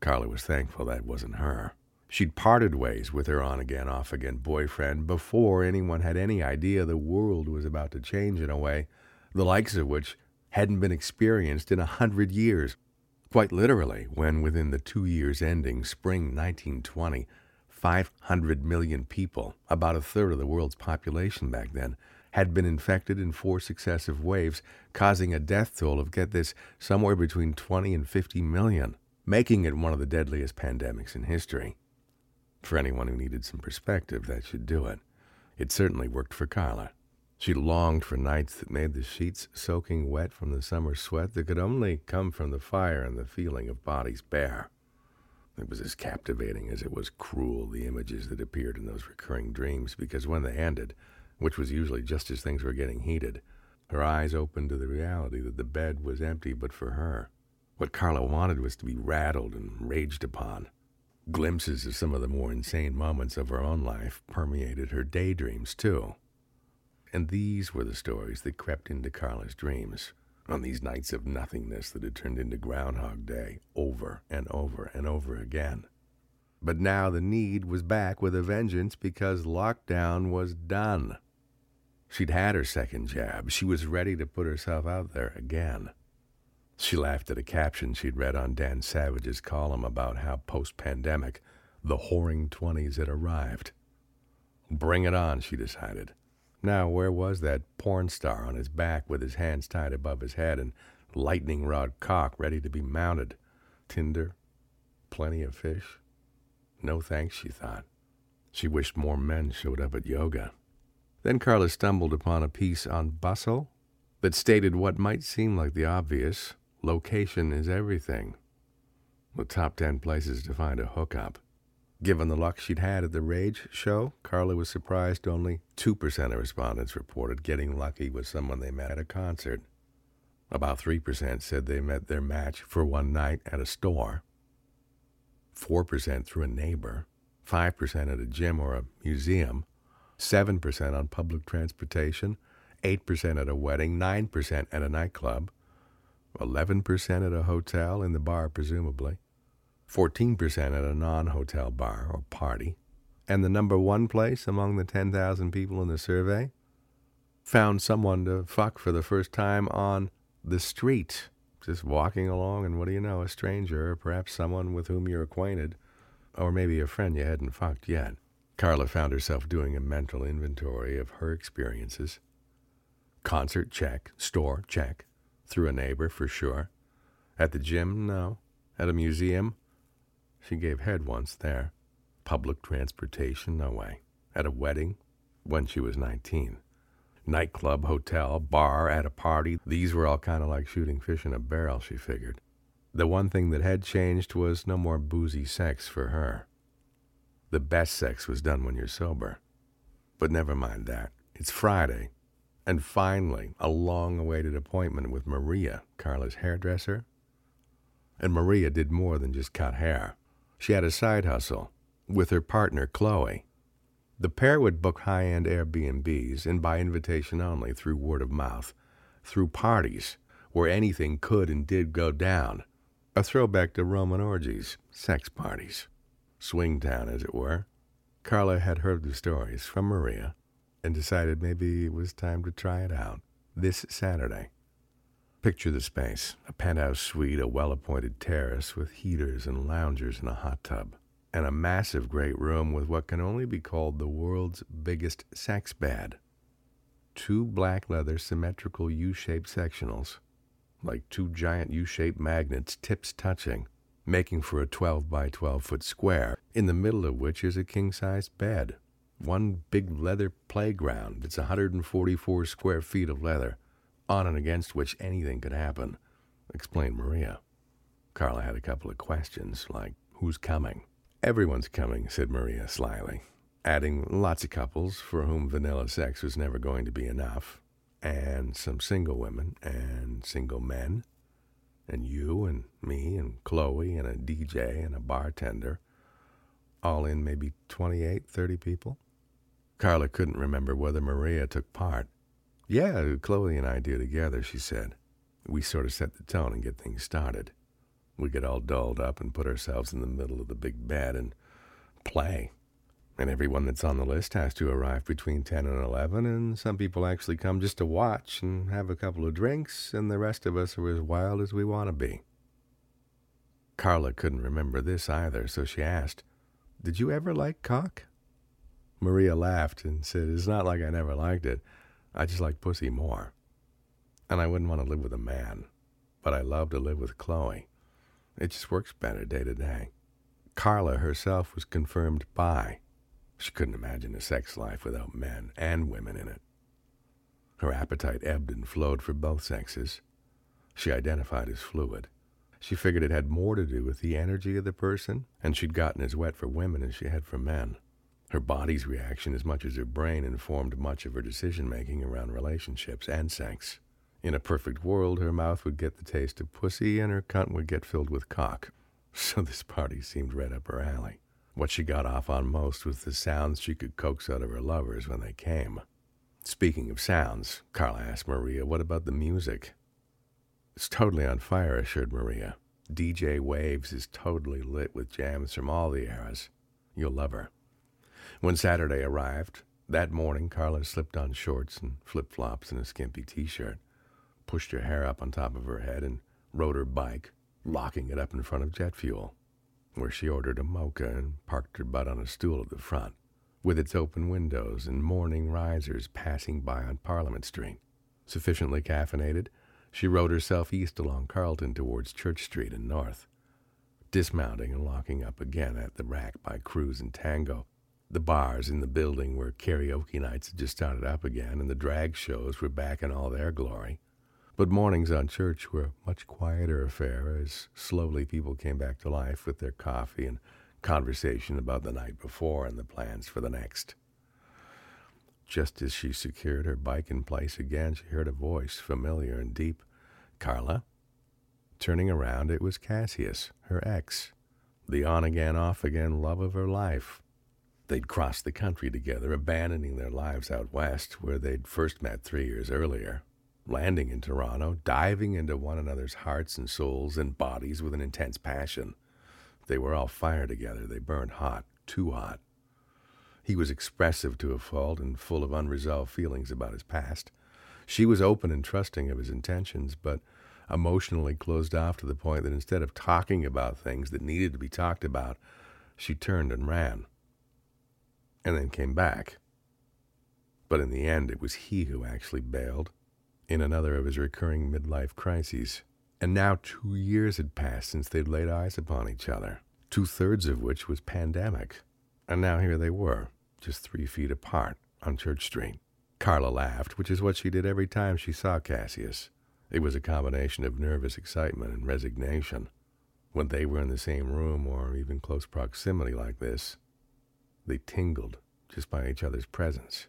Carla was thankful that wasn't her. She'd parted ways with her on again, off again boyfriend before anyone had any idea the world was about to change in a way the likes of which hadn't been experienced in a hundred years. Quite literally, when within the two years ending spring 1920, 500 million people, about a third of the world's population back then, had been infected in four successive waves, causing a death toll of, get this, somewhere between 20 and 50 million, making it one of the deadliest pandemics in history. For anyone who needed some perspective, that should do it. It certainly worked for Carla. She longed for nights that made the sheets soaking wet from the summer sweat that could only come from the fire and the feeling of bodies bare. It was as captivating as it was cruel, the images that appeared in those recurring dreams, because when they ended, which was usually just as things were getting heated, her eyes opened to the reality that the bed was empty but for her. What Carla wanted was to be rattled and raged upon. Glimpses of some of the more insane moments of her own life permeated her daydreams, too. And these were the stories that crept into Carla's dreams on these nights of nothingness that had turned into Groundhog Day over and over and over again. But now the need was back with a vengeance because lockdown was done. She'd had her second jab. She was ready to put herself out there again. She laughed at a caption she'd read on Dan Savage's column about how post pandemic the whoring 20s had arrived. Bring it on, she decided. Now, where was that porn star on his back with his hands tied above his head and lightning rod cock ready to be mounted? Tinder? Plenty of fish? No thanks, she thought. She wished more men showed up at yoga. Then Carla stumbled upon a piece on bustle that stated what might seem like the obvious location is everything. The top ten places to find a hookup. Given the luck she'd had at the Rage show, Carla was surprised only 2% of respondents reported getting lucky with someone they met at a concert. About 3% said they met their match for one night at a store, 4% through a neighbor, 5% at a gym or a museum, 7% on public transportation, 8% at a wedding, 9% at a nightclub, 11% at a hotel, in the bar presumably, 14% at a non hotel bar or party, and the number one place among the 10,000 people in the survey found someone to fuck for the first time on the street, just walking along, and what do you know, a stranger, or perhaps someone with whom you're acquainted, or maybe a friend you hadn't fucked yet. Carla found herself doing a mental inventory of her experiences. Concert, check. Store, check. Through a neighbor, for sure. At the gym, no. At a museum, she gave head once there. Public transportation, no way. At a wedding, when she was 19. Nightclub, hotel, bar, at a party, these were all kind of like shooting fish in a barrel, she figured. The one thing that had changed was no more boozy sex for her. The best sex was done when you're sober. But never mind that. It's Friday. And finally, a long awaited appointment with Maria, Carla's hairdresser. And Maria did more than just cut hair. She had a side hustle with her partner, Chloe. The pair would book high end Airbnbs and by invitation only through word of mouth, through parties where anything could and did go down. A throwback to Roman orgies, sex parties. Swing town, as it were. Carla had heard the stories from Maria and decided maybe it was time to try it out this Saturday. Picture the space a penthouse suite, a well appointed terrace with heaters and loungers and a hot tub, and a massive great room with what can only be called the world's biggest sex bed. Two black leather symmetrical U shaped sectionals, like two giant U shaped magnets, tips touching, making for a 12 by 12 foot square, in the middle of which is a king sized bed. One big leather playground. It's 144 square feet of leather on and against which anything could happen, explained Maria. Carla had a couple of questions, like, who's coming? Everyone's coming, said Maria slyly, adding lots of couples for whom vanilla sex was never going to be enough. and some single women and single men, and you and me and Chloe and a DJ and a bartender, all in maybe 28, 30 people. Carla couldn't remember whether Maria took part. Yeah, Chloe and I do together, she said. We sort of set the tone and get things started. We get all dolled up and put ourselves in the middle of the big bed and play. And everyone that's on the list has to arrive between 10 and 11, and some people actually come just to watch and have a couple of drinks, and the rest of us are as wild as we want to be. Carla couldn't remember this either, so she asked, Did you ever like cock? Maria laughed and said, It's not like I never liked it. I just like pussy more. And I wouldn't want to live with a man, but I love to live with Chloe. It just works better day to day. Carla herself was confirmed bi. She couldn't imagine a sex life without men and women in it. Her appetite ebbed and flowed for both sexes. She identified as fluid. She figured it had more to do with the energy of the person, and she'd gotten as wet for women as she had for men. Her body's reaction, as much as her brain, informed much of her decision making around relationships and sex. In a perfect world, her mouth would get the taste of pussy and her cunt would get filled with cock. So this party seemed right up her alley. What she got off on most was the sounds she could coax out of her lovers when they came. Speaking of sounds, Carla asked Maria, what about the music? It's totally on fire, assured Maria. DJ Waves is totally lit with jams from all the eras. You'll love her. When Saturday arrived, that morning Carla slipped on shorts and flip flops and a skimpy t shirt, pushed her hair up on top of her head, and rode her bike, locking it up in front of jet fuel where she ordered a mocha and parked her butt on a stool at the front, with its open windows and morning risers passing by on Parliament Street. Sufficiently caffeinated, she rode herself east along Carlton towards Church Street and north, dismounting and locking up again at the rack by Crews and Tango. The bars in the building where karaoke nights had just started up again, and the drag shows were back in all their glory. But mornings on church were a much quieter affair as slowly people came back to life with their coffee and conversation about the night before and the plans for the next. Just as she secured her bike in place again, she heard a voice, familiar and deep. Carla? Turning around, it was Cassius, her ex, the on again, off again love of her life. They'd crossed the country together, abandoning their lives out west, where they'd first met three years earlier landing in Toronto, diving into one another's hearts and souls and bodies with an intense passion. They were all fire together. They burned hot, too hot. He was expressive to a fault and full of unresolved feelings about his past. She was open and trusting of his intentions, but emotionally closed off to the point that instead of talking about things that needed to be talked about, she turned and ran. And then came back. But in the end, it was he who actually bailed in another of his recurring midlife crises. And now two years had passed since they'd laid eyes upon each other, two thirds of which was pandemic. And now here they were, just three feet apart on Church Street. Carla laughed, which is what she did every time she saw Cassius. It was a combination of nervous excitement and resignation. When they were in the same room or even close proximity like this, they tingled just by each other's presence.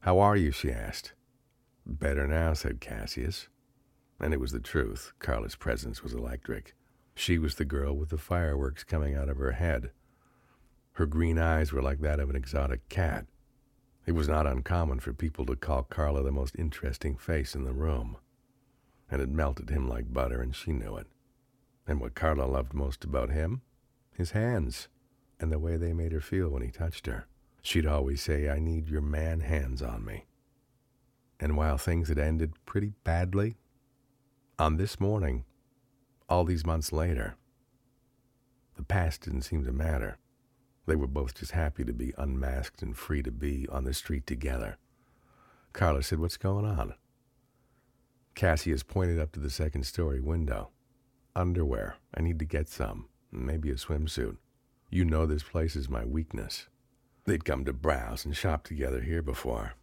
How are you? she asked. Better now, said Cassius. And it was the truth. Carla's presence was electric. She was the girl with the fireworks coming out of her head. Her green eyes were like that of an exotic cat. It was not uncommon for people to call Carla the most interesting face in the room. And it melted him like butter, and she knew it. And what Carla loved most about him? His hands, and the way they made her feel when he touched her. She'd always say, I need your man hands on me. And while things had ended pretty badly, on this morning, all these months later, the past didn't seem to matter. They were both just happy to be unmasked and free to be on the street together. Carla said, What's going on? Cassius pointed up to the second story window. Underwear. I need to get some. Maybe a swimsuit. You know this place is my weakness. They'd come to browse and shop together here before.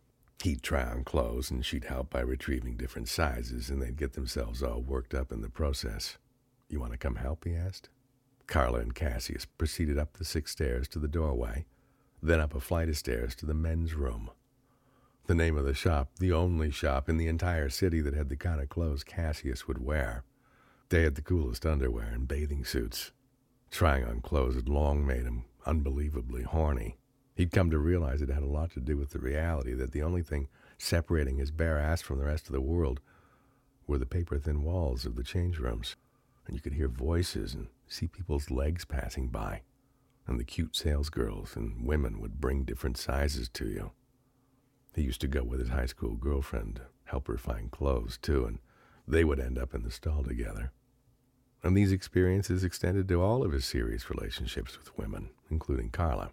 He'd try on clothes, and she'd help by retrieving different sizes, and they'd get themselves all worked up in the process. You want to come help? he asked. Carla and Cassius proceeded up the six stairs to the doorway, then up a flight of stairs to the men's room. the name of the shop, the only shop in the entire city that had the kind of clothes Cassius would wear. They had the coolest underwear and bathing suits. Trying on clothes had long made him unbelievably horny. He'd come to realize it had a lot to do with the reality that the only thing separating his bare ass from the rest of the world were the paper thin walls of the change rooms. And you could hear voices and see people's legs passing by. And the cute salesgirls and women would bring different sizes to you. He used to go with his high school girlfriend, help her find clothes, too, and they would end up in the stall together. And these experiences extended to all of his serious relationships with women, including Carla.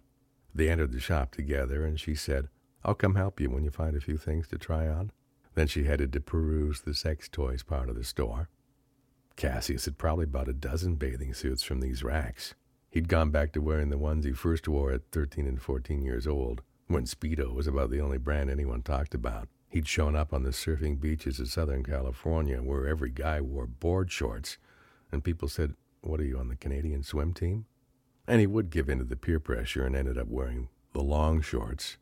They entered the shop together, and she said, I'll come help you when you find a few things to try on. Then she headed to peruse the sex toys part of the store. Cassius had probably bought a dozen bathing suits from these racks. He'd gone back to wearing the ones he first wore at 13 and 14 years old, when Speedo was about the only brand anyone talked about. He'd shown up on the surfing beaches of Southern California where every guy wore board shorts, and people said, What are you on the Canadian swim team? And he would give in to the peer pressure and ended up wearing the long shorts.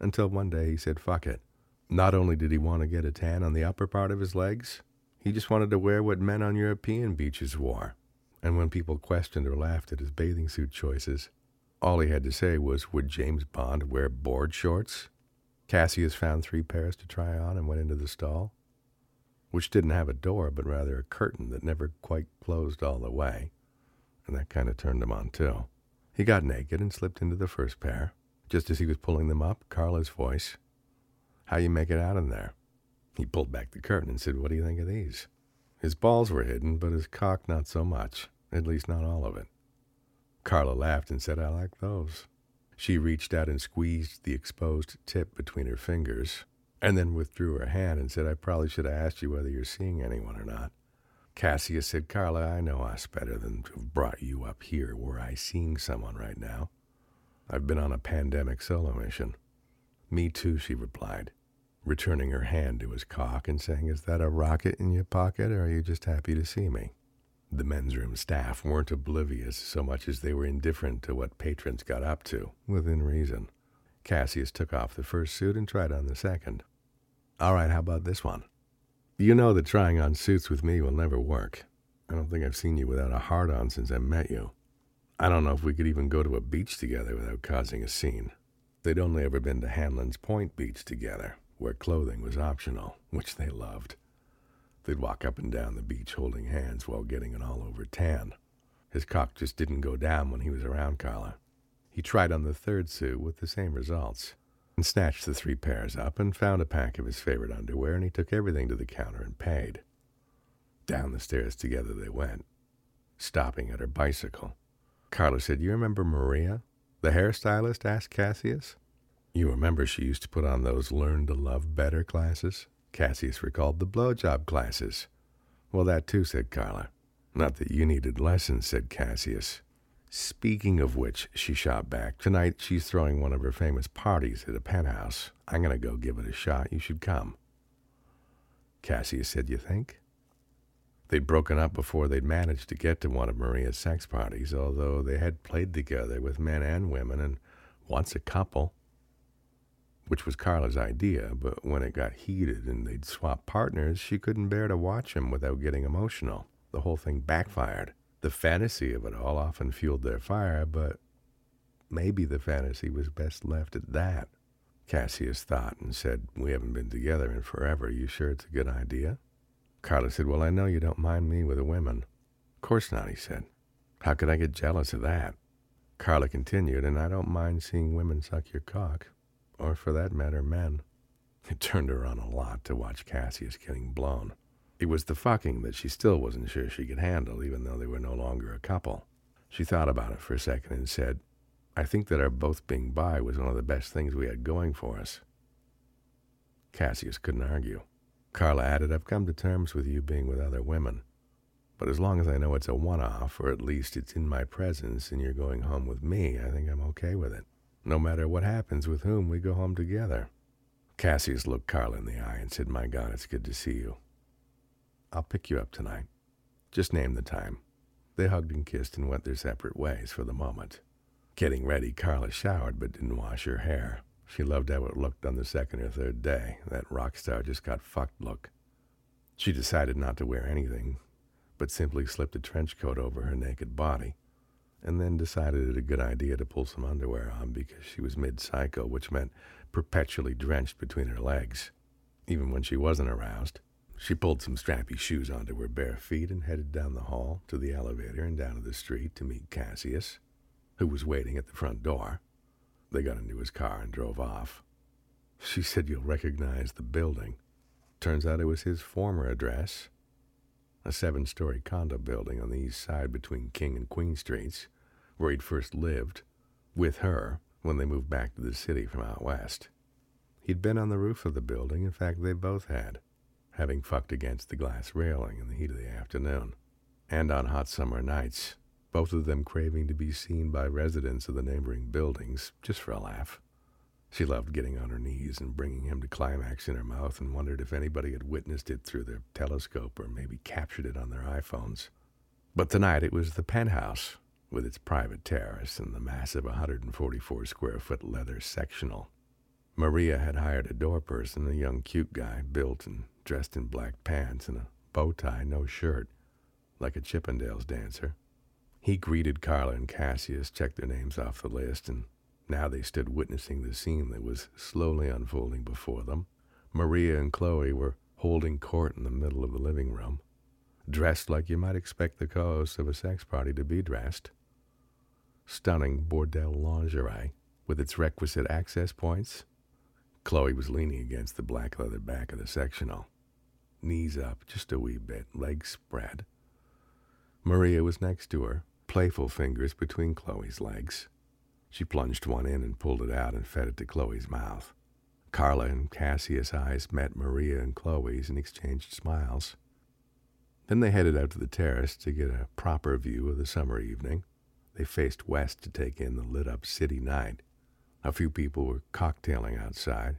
Until one day he said, Fuck it. Not only did he want to get a tan on the upper part of his legs, he just wanted to wear what men on European beaches wore. And when people questioned or laughed at his bathing suit choices, all he had to say was, Would James Bond wear board shorts? Cassius found three pairs to try on and went into the stall, which didn't have a door, but rather a curtain that never quite closed all the way. And that kind of turned him on, too. He got naked and slipped into the first pair. Just as he was pulling them up, Carla's voice, How you make it out in there? He pulled back the curtain and said, What do you think of these? His balls were hidden, but his cock not so much, at least not all of it. Carla laughed and said, I like those. She reached out and squeezed the exposed tip between her fingers, and then withdrew her hand and said, I probably should have asked you whether you're seeing anyone or not. Cassius said, Carla, I know us better than to have brought you up here were I seeing someone right now. I've been on a pandemic solo mission. Me too, she replied returning her hand to his cock and saying, Is that a rocket in your pocket, or are you just happy to see me? The men's room staff weren't oblivious so much as they were indifferent to what patrons got up to, within reason. Cassius took off the first suit and tried on the second. All right, how about this one? You know that trying on suits with me will never work. I don't think I've seen you without a heart on since I met you. I don't know if we could even go to a beach together without causing a scene. They'd only ever been to Hanlan's Point Beach together, where clothing was optional, which they loved. They'd walk up and down the beach holding hands while getting an all over tan. His cock just didn't go down when he was around Carla. He tried on the third suit with the same results, and snatched the three pairs up and found a pack of his favorite underwear, and he took everything to the counter and paid. Down the stairs together they went, stopping at her bicycle. Carla said, You remember Maria, the hairstylist? asked Cassius. You remember she used to put on those Learn to Love Better classes? Cassius recalled the blowjob classes. Well, that too, said Carla. Not that you needed lessons, said Cassius. Speaking of which, she shot back, tonight she's throwing one of her famous parties at a penthouse. I'm going to go give it a shot. You should come. Cassius said, You think? They'd broken up before they'd managed to get to one of Maria's sex parties, although they had played together with men and women and once a couple which was Carla's idea, but when it got heated and they'd swap partners, she couldn't bear to watch him without getting emotional. The whole thing backfired. The fantasy of it all often fueled their fire, but maybe the fantasy was best left at that. Cassius thought and said, We haven't been together in forever. You sure it's a good idea? Carla said, Well, I know you don't mind me with the women. Of course not, he said. How could I get jealous of that? Carla continued, and I don't mind seeing women suck your cock or for that matter, men. It turned her on a lot to watch Cassius getting blown. It was the fucking that she still wasn't sure she could handle, even though they were no longer a couple. She thought about it for a second and said, I think that our both being bi was one of the best things we had going for us. Cassius couldn't argue. Carla added, I've come to terms with you being with other women. But as long as I know it's a one off, or at least it's in my presence and you're going home with me, I think I'm okay with it. No matter what happens with whom, we go home together. Cassius looked Carla in the eye and said, My God, it's good to see you. I'll pick you up tonight. Just name the time. They hugged and kissed and went their separate ways for the moment. Getting ready, Carla showered but didn't wash her hair. She loved how it looked on the second or third day, that rock star just got fucked look. She decided not to wear anything, but simply slipped a trench coat over her naked body, and then decided it a good idea to pull some underwear on because she was mid cycle, which meant perpetually drenched between her legs, even when she wasn't aroused. She pulled some strappy shoes onto her bare feet and headed down the hall to the elevator and down to the street to meet Cassius, who was waiting at the front door. They got into his car and drove off. She said, You'll recognize the building. Turns out it was his former address, a seven story condo building on the east side between King and Queen Streets, where he'd first lived with her when they moved back to the city from out west. He'd been on the roof of the building, in fact, they both had, having fucked against the glass railing in the heat of the afternoon. And on hot summer nights, both of them craving to be seen by residents of the neighboring buildings, just for a laugh. She loved getting on her knees and bringing him to climax in her mouth and wondered if anybody had witnessed it through their telescope or maybe captured it on their iPhones. But tonight it was the penthouse, with its private terrace and the massive 144 square foot leather sectional. Maria had hired a door person, a young cute guy, built and dressed in black pants and a bow tie, no shirt, like a Chippendales dancer. He greeted Carla and Cassius, checked their names off the list, and now they stood witnessing the scene that was slowly unfolding before them. Maria and Chloe were holding court in the middle of the living room, dressed like you might expect the co hosts of a sex party to be dressed. Stunning Bordelle lingerie with its requisite access points. Chloe was leaning against the black leather back of the sectional, knees up just a wee bit, legs spread. Maria was next to her, playful fingers between Chloe's legs. She plunged one in and pulled it out and fed it to Chloe's mouth. Carla and Cassius' eyes met Maria and Chloe's and exchanged smiles. Then they headed out to the terrace to get a proper view of the summer evening. They faced west to take in the lit up city night. A few people were cocktailing outside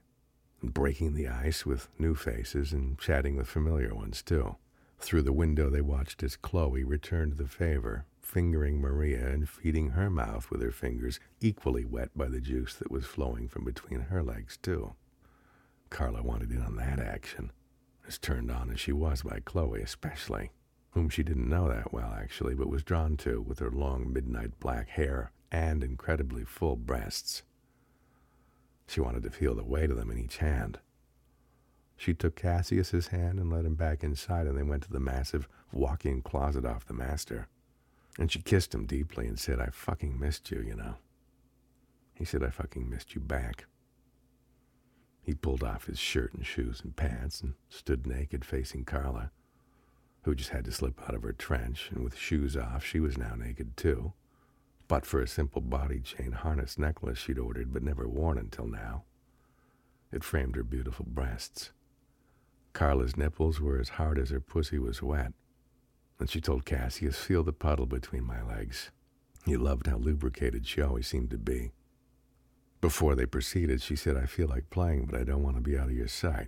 breaking the ice with new faces and chatting with familiar ones, too. Through the window, they watched as Chloe returned the favor, fingering Maria and feeding her mouth with her fingers, equally wet by the juice that was flowing from between her legs, too. Carla wanted in on that action, as turned on as she was by Chloe, especially, whom she didn't know that well, actually, but was drawn to with her long midnight black hair and incredibly full breasts. She wanted to feel the weight of them in each hand. She took Cassius's hand and led him back inside, and they went to the massive walk-in closet off the master. And she kissed him deeply and said, I fucking missed you, you know. He said, I fucking missed you back. He pulled off his shirt and shoes and pants and stood naked facing Carla, who just had to slip out of her trench, and with shoes off, she was now naked too, but for a simple body chain harness necklace she'd ordered but never worn until now. It framed her beautiful breasts. Carla's nipples were as hard as her pussy was wet, and she told Cassius, Feel the puddle between my legs. He loved how lubricated she always seemed to be. Before they proceeded, she said, I feel like playing, but I don't want to be out of your sight.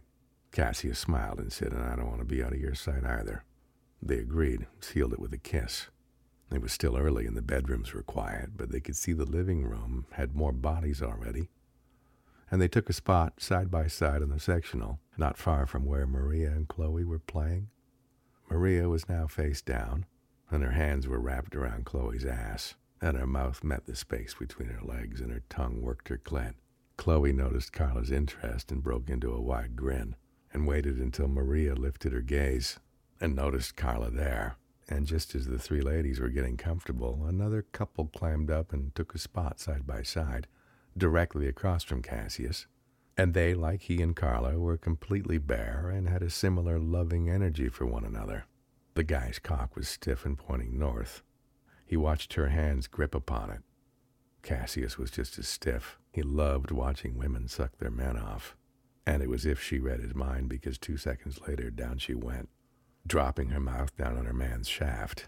Cassius smiled and said, And I don't want to be out of your sight either. They agreed, sealed it with a kiss. It was still early and the bedrooms were quiet, but they could see the living room had more bodies already. And they took a spot side by side in the sectional, not far from where Maria and Chloe were playing. Maria was now face down, and her hands were wrapped around Chloe's ass, and her mouth met the space between her legs, and her tongue worked her clit. Chloe noticed Carla's interest and broke into a wide grin, and waited until Maria lifted her gaze and noticed Carla there. And just as the three ladies were getting comfortable, another couple climbed up and took a spot side by side, directly across from Cassius. And they, like he and Carla, were completely bare and had a similar loving energy for one another. The guy's cock was stiff and pointing north. He watched her hands grip upon it. Cassius was just as stiff. He loved watching women suck their men off. And it was if she read his mind because two seconds later down she went, dropping her mouth down on her man's shaft.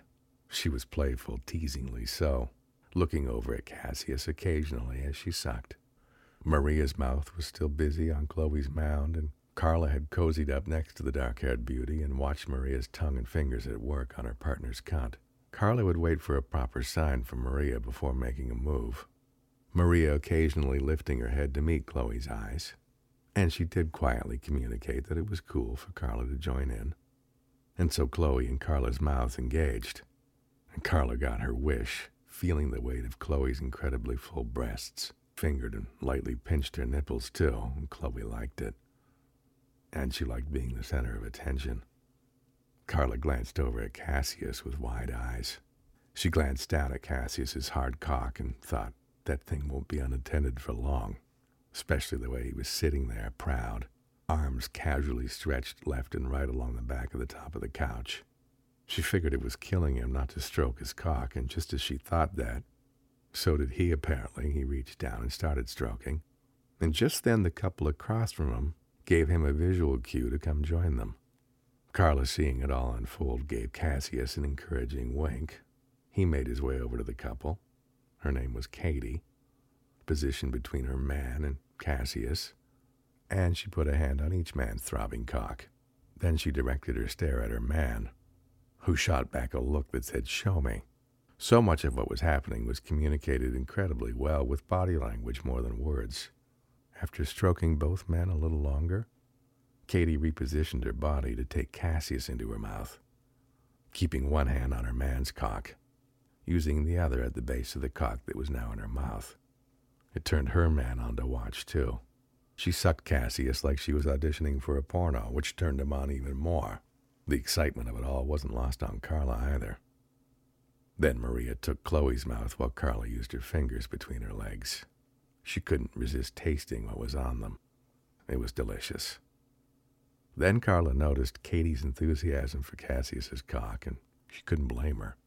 She was playful, teasingly so, looking over at Cassius occasionally as she sucked. Maria's mouth was still busy on Chloe's mound, and Carla had cozied up next to the dark haired beauty and watched Maria's tongue and fingers at work on her partner's cunt. Carla would wait for a proper sign from Maria before making a move. Maria occasionally lifting her head to meet Chloe's eyes. And she did quietly communicate that it was cool for Carla to join in. And so Chloe and Carla's mouths engaged. And Carla got her wish, feeling the weight of Chloe's incredibly full breasts, fingered and lightly pinched her nipples too, and Chloe liked it. And she liked being the center of attention. Carla glanced over at Cassius with wide eyes. She glanced down at Cassius's hard cock and thought, that thing won't be unattended for long, especially the way he was sitting there, proud, arms casually stretched left and right along the back of the top of the couch. She figured it was killing him not to stroke his cock, and just as she thought that, so did he apparently. He reached down and started stroking. And just then the couple across from him gave him a visual cue to come join them. Carla, seeing it all unfold, gave Cassius an encouraging wink. He made his way over to the couple. Her name was Katie, positioned between her man and Cassius, and she put a hand on each man's throbbing cock. Then she directed her stare at her man, who shot back a look that said, Show me. So much of what was happening was communicated incredibly well with body language more than words. After stroking both men a little longer, Katie repositioned her body to take Cassius into her mouth, keeping one hand on her man's cock, using the other at the base of the cock that was now in her mouth. It turned her man on to watch, too. She sucked Cassius like she was auditioning for a porno, which turned him on even more. The excitement of it all wasn't lost on Carla either. Then Maria took Chloe's mouth while Carla used her fingers between her legs. She couldn't resist tasting what was on them. It was delicious. Then Carla noticed Katie's enthusiasm for Cassius's cock, and she couldn't blame her.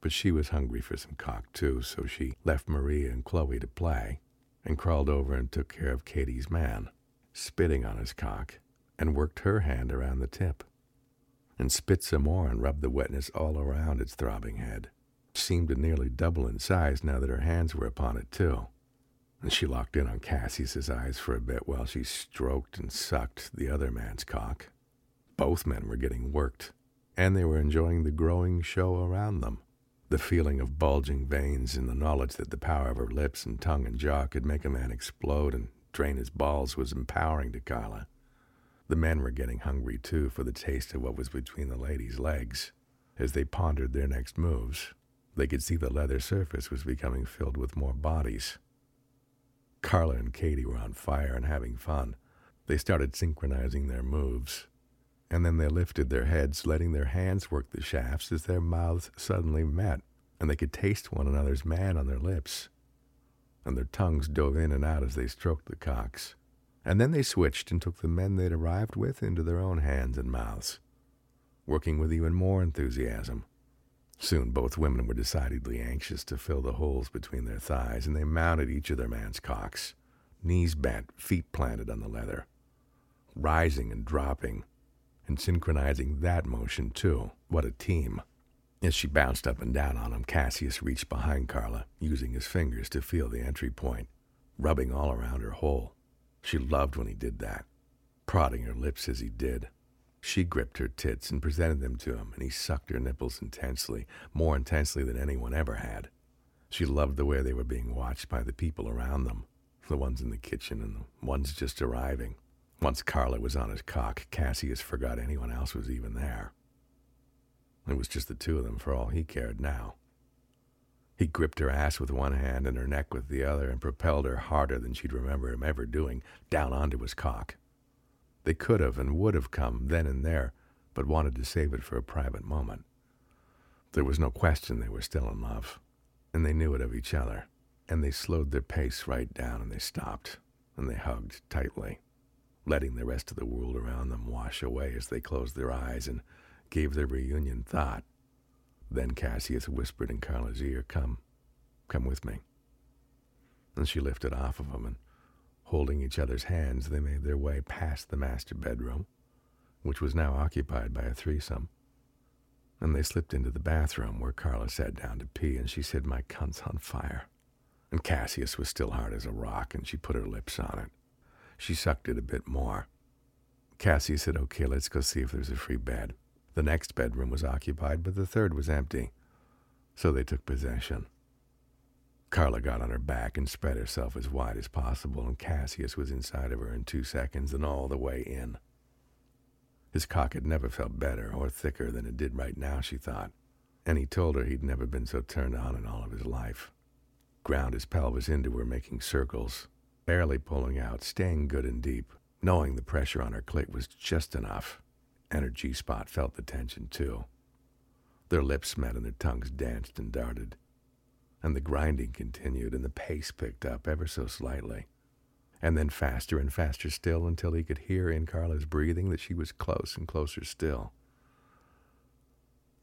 But she was hungry for some cock too, so she left Maria and Chloe to play and crawled over and took care of Katie's man, spitting on his cock, and worked her hand around the tip, and spit some more and rubbed the wetness all around its throbbing head. It seemed to nearly double in size now that her hands were upon it too. And she locked in on Cassius's eyes for a bit while she stroked and sucked the other man's cock. Both men were getting worked, and they were enjoying the growing show around them. The feeling of bulging veins and the knowledge that the power of her lips and tongue and jaw could make a man explode and drain his balls was empowering to Carla. The men were getting hungry, too, for the taste of what was between the ladies' legs. As they pondered their next moves, they could see the leather surface was becoming filled with more bodies. Carla and Katie were on fire and having fun. They started synchronizing their moves and then they lifted their heads, letting their hands work the shafts as their mouths suddenly met, and they could taste one another's man on their lips. And their tongues dove in and out as they stroked the cocks. And then they switched and took the men they'd arrived with into their own hands and mouths, working with even more enthusiasm. Soon both women were decidedly anxious to fill the holes between their thighs, and they mounted each of their man's cocks, knees bent, feet planted on the leather, rising and dropping and synchronizing that motion, too. What a team. As she bounced up and down on him, Cassius reached behind Carla, using his fingers to feel the entry point, rubbing all around her hole. She loved when he did that, prodding her lips as he did. She gripped her tits and presented them to him, and he sucked her nipples intensely, more intensely than anyone ever had. She loved the way they were being watched by the people around them, the ones in the kitchen and the ones just arriving. Once Carla was on his cock, Cassius forgot anyone else was even there. It was just the two of them for all he cared now. He gripped her ass with one hand and her neck with the other and propelled her harder than she'd remember him ever doing, down onto his cock. They could have and would have come then and there, but wanted to save it for a private moment. There was no question they were still in love, and they knew it of each other, and they slowed their pace right down and they stopped, and they hugged tightly letting the rest of the world around them wash away as they closed their eyes and gave their reunion thought. Then Cassius whispered in Carla's ear, Come, come with me. And she lifted off of him, and holding each other's hands, they made their way past the master bedroom, which was now occupied by a threesome. And they slipped into the bathroom where Carla sat down to pee, and she said, My cunt's on fire. And Cassius was still hard as a rock, and she put her lips on it. She sucked it a bit more. Cassie said, Okay, let's go see if there's a free bed. The next bedroom was occupied, but the third was empty. So they took possession. Carla got on her back and spread herself as wide as possible, and Cassius was inside of her in two seconds and all the way in. His cock had never felt better or thicker than it did right now, she thought, and he told her he'd never been so turned on in all of his life. Ground his pelvis into her, making circles, barely pulling out, staying good and deep, knowing the pressure on her clit was just enough, and her G spot felt the tension too. Their lips met and their tongues danced and darted and the grinding continued, and the pace picked up ever so slightly, and then faster and faster still until he could hear in Carla's breathing that she was close and closer still.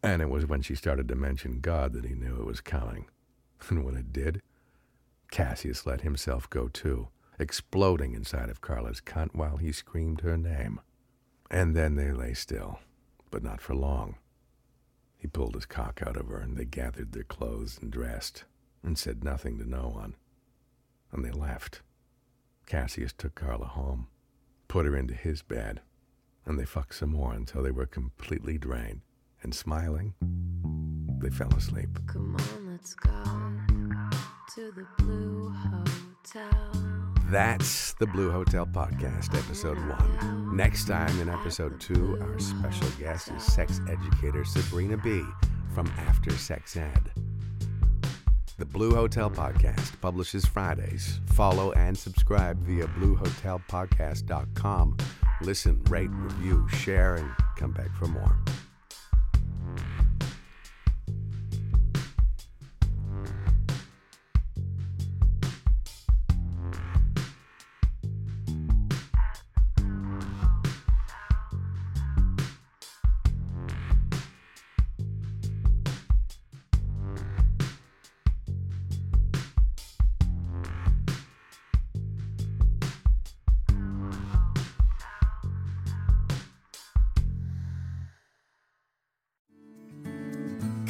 And it was when she started to mention God that he knew it was coming. And when it did, Cassius let himself go too, exploding inside of Carla's cunt while he screamed her name. And then they lay still, but not for long. He pulled his cock out of her, and they gathered their clothes and dressed, and said nothing to no one. And they left. Cassius took Carla home, put her into his bed, and they fucked some more until they were completely drained. And smiling, they fell asleep. Come on, let's go to the Blue Hotel. That's the Blue Hotel Podcast, episode one. Next time in episode two, our special guest is sex educator Sabrina B. from After Sex Ed. The Blue Hotel Podcast publishes Fridays. Follow and subscribe via BlueHotelPodcast.com. Listen, rate, review, share, and come back for more.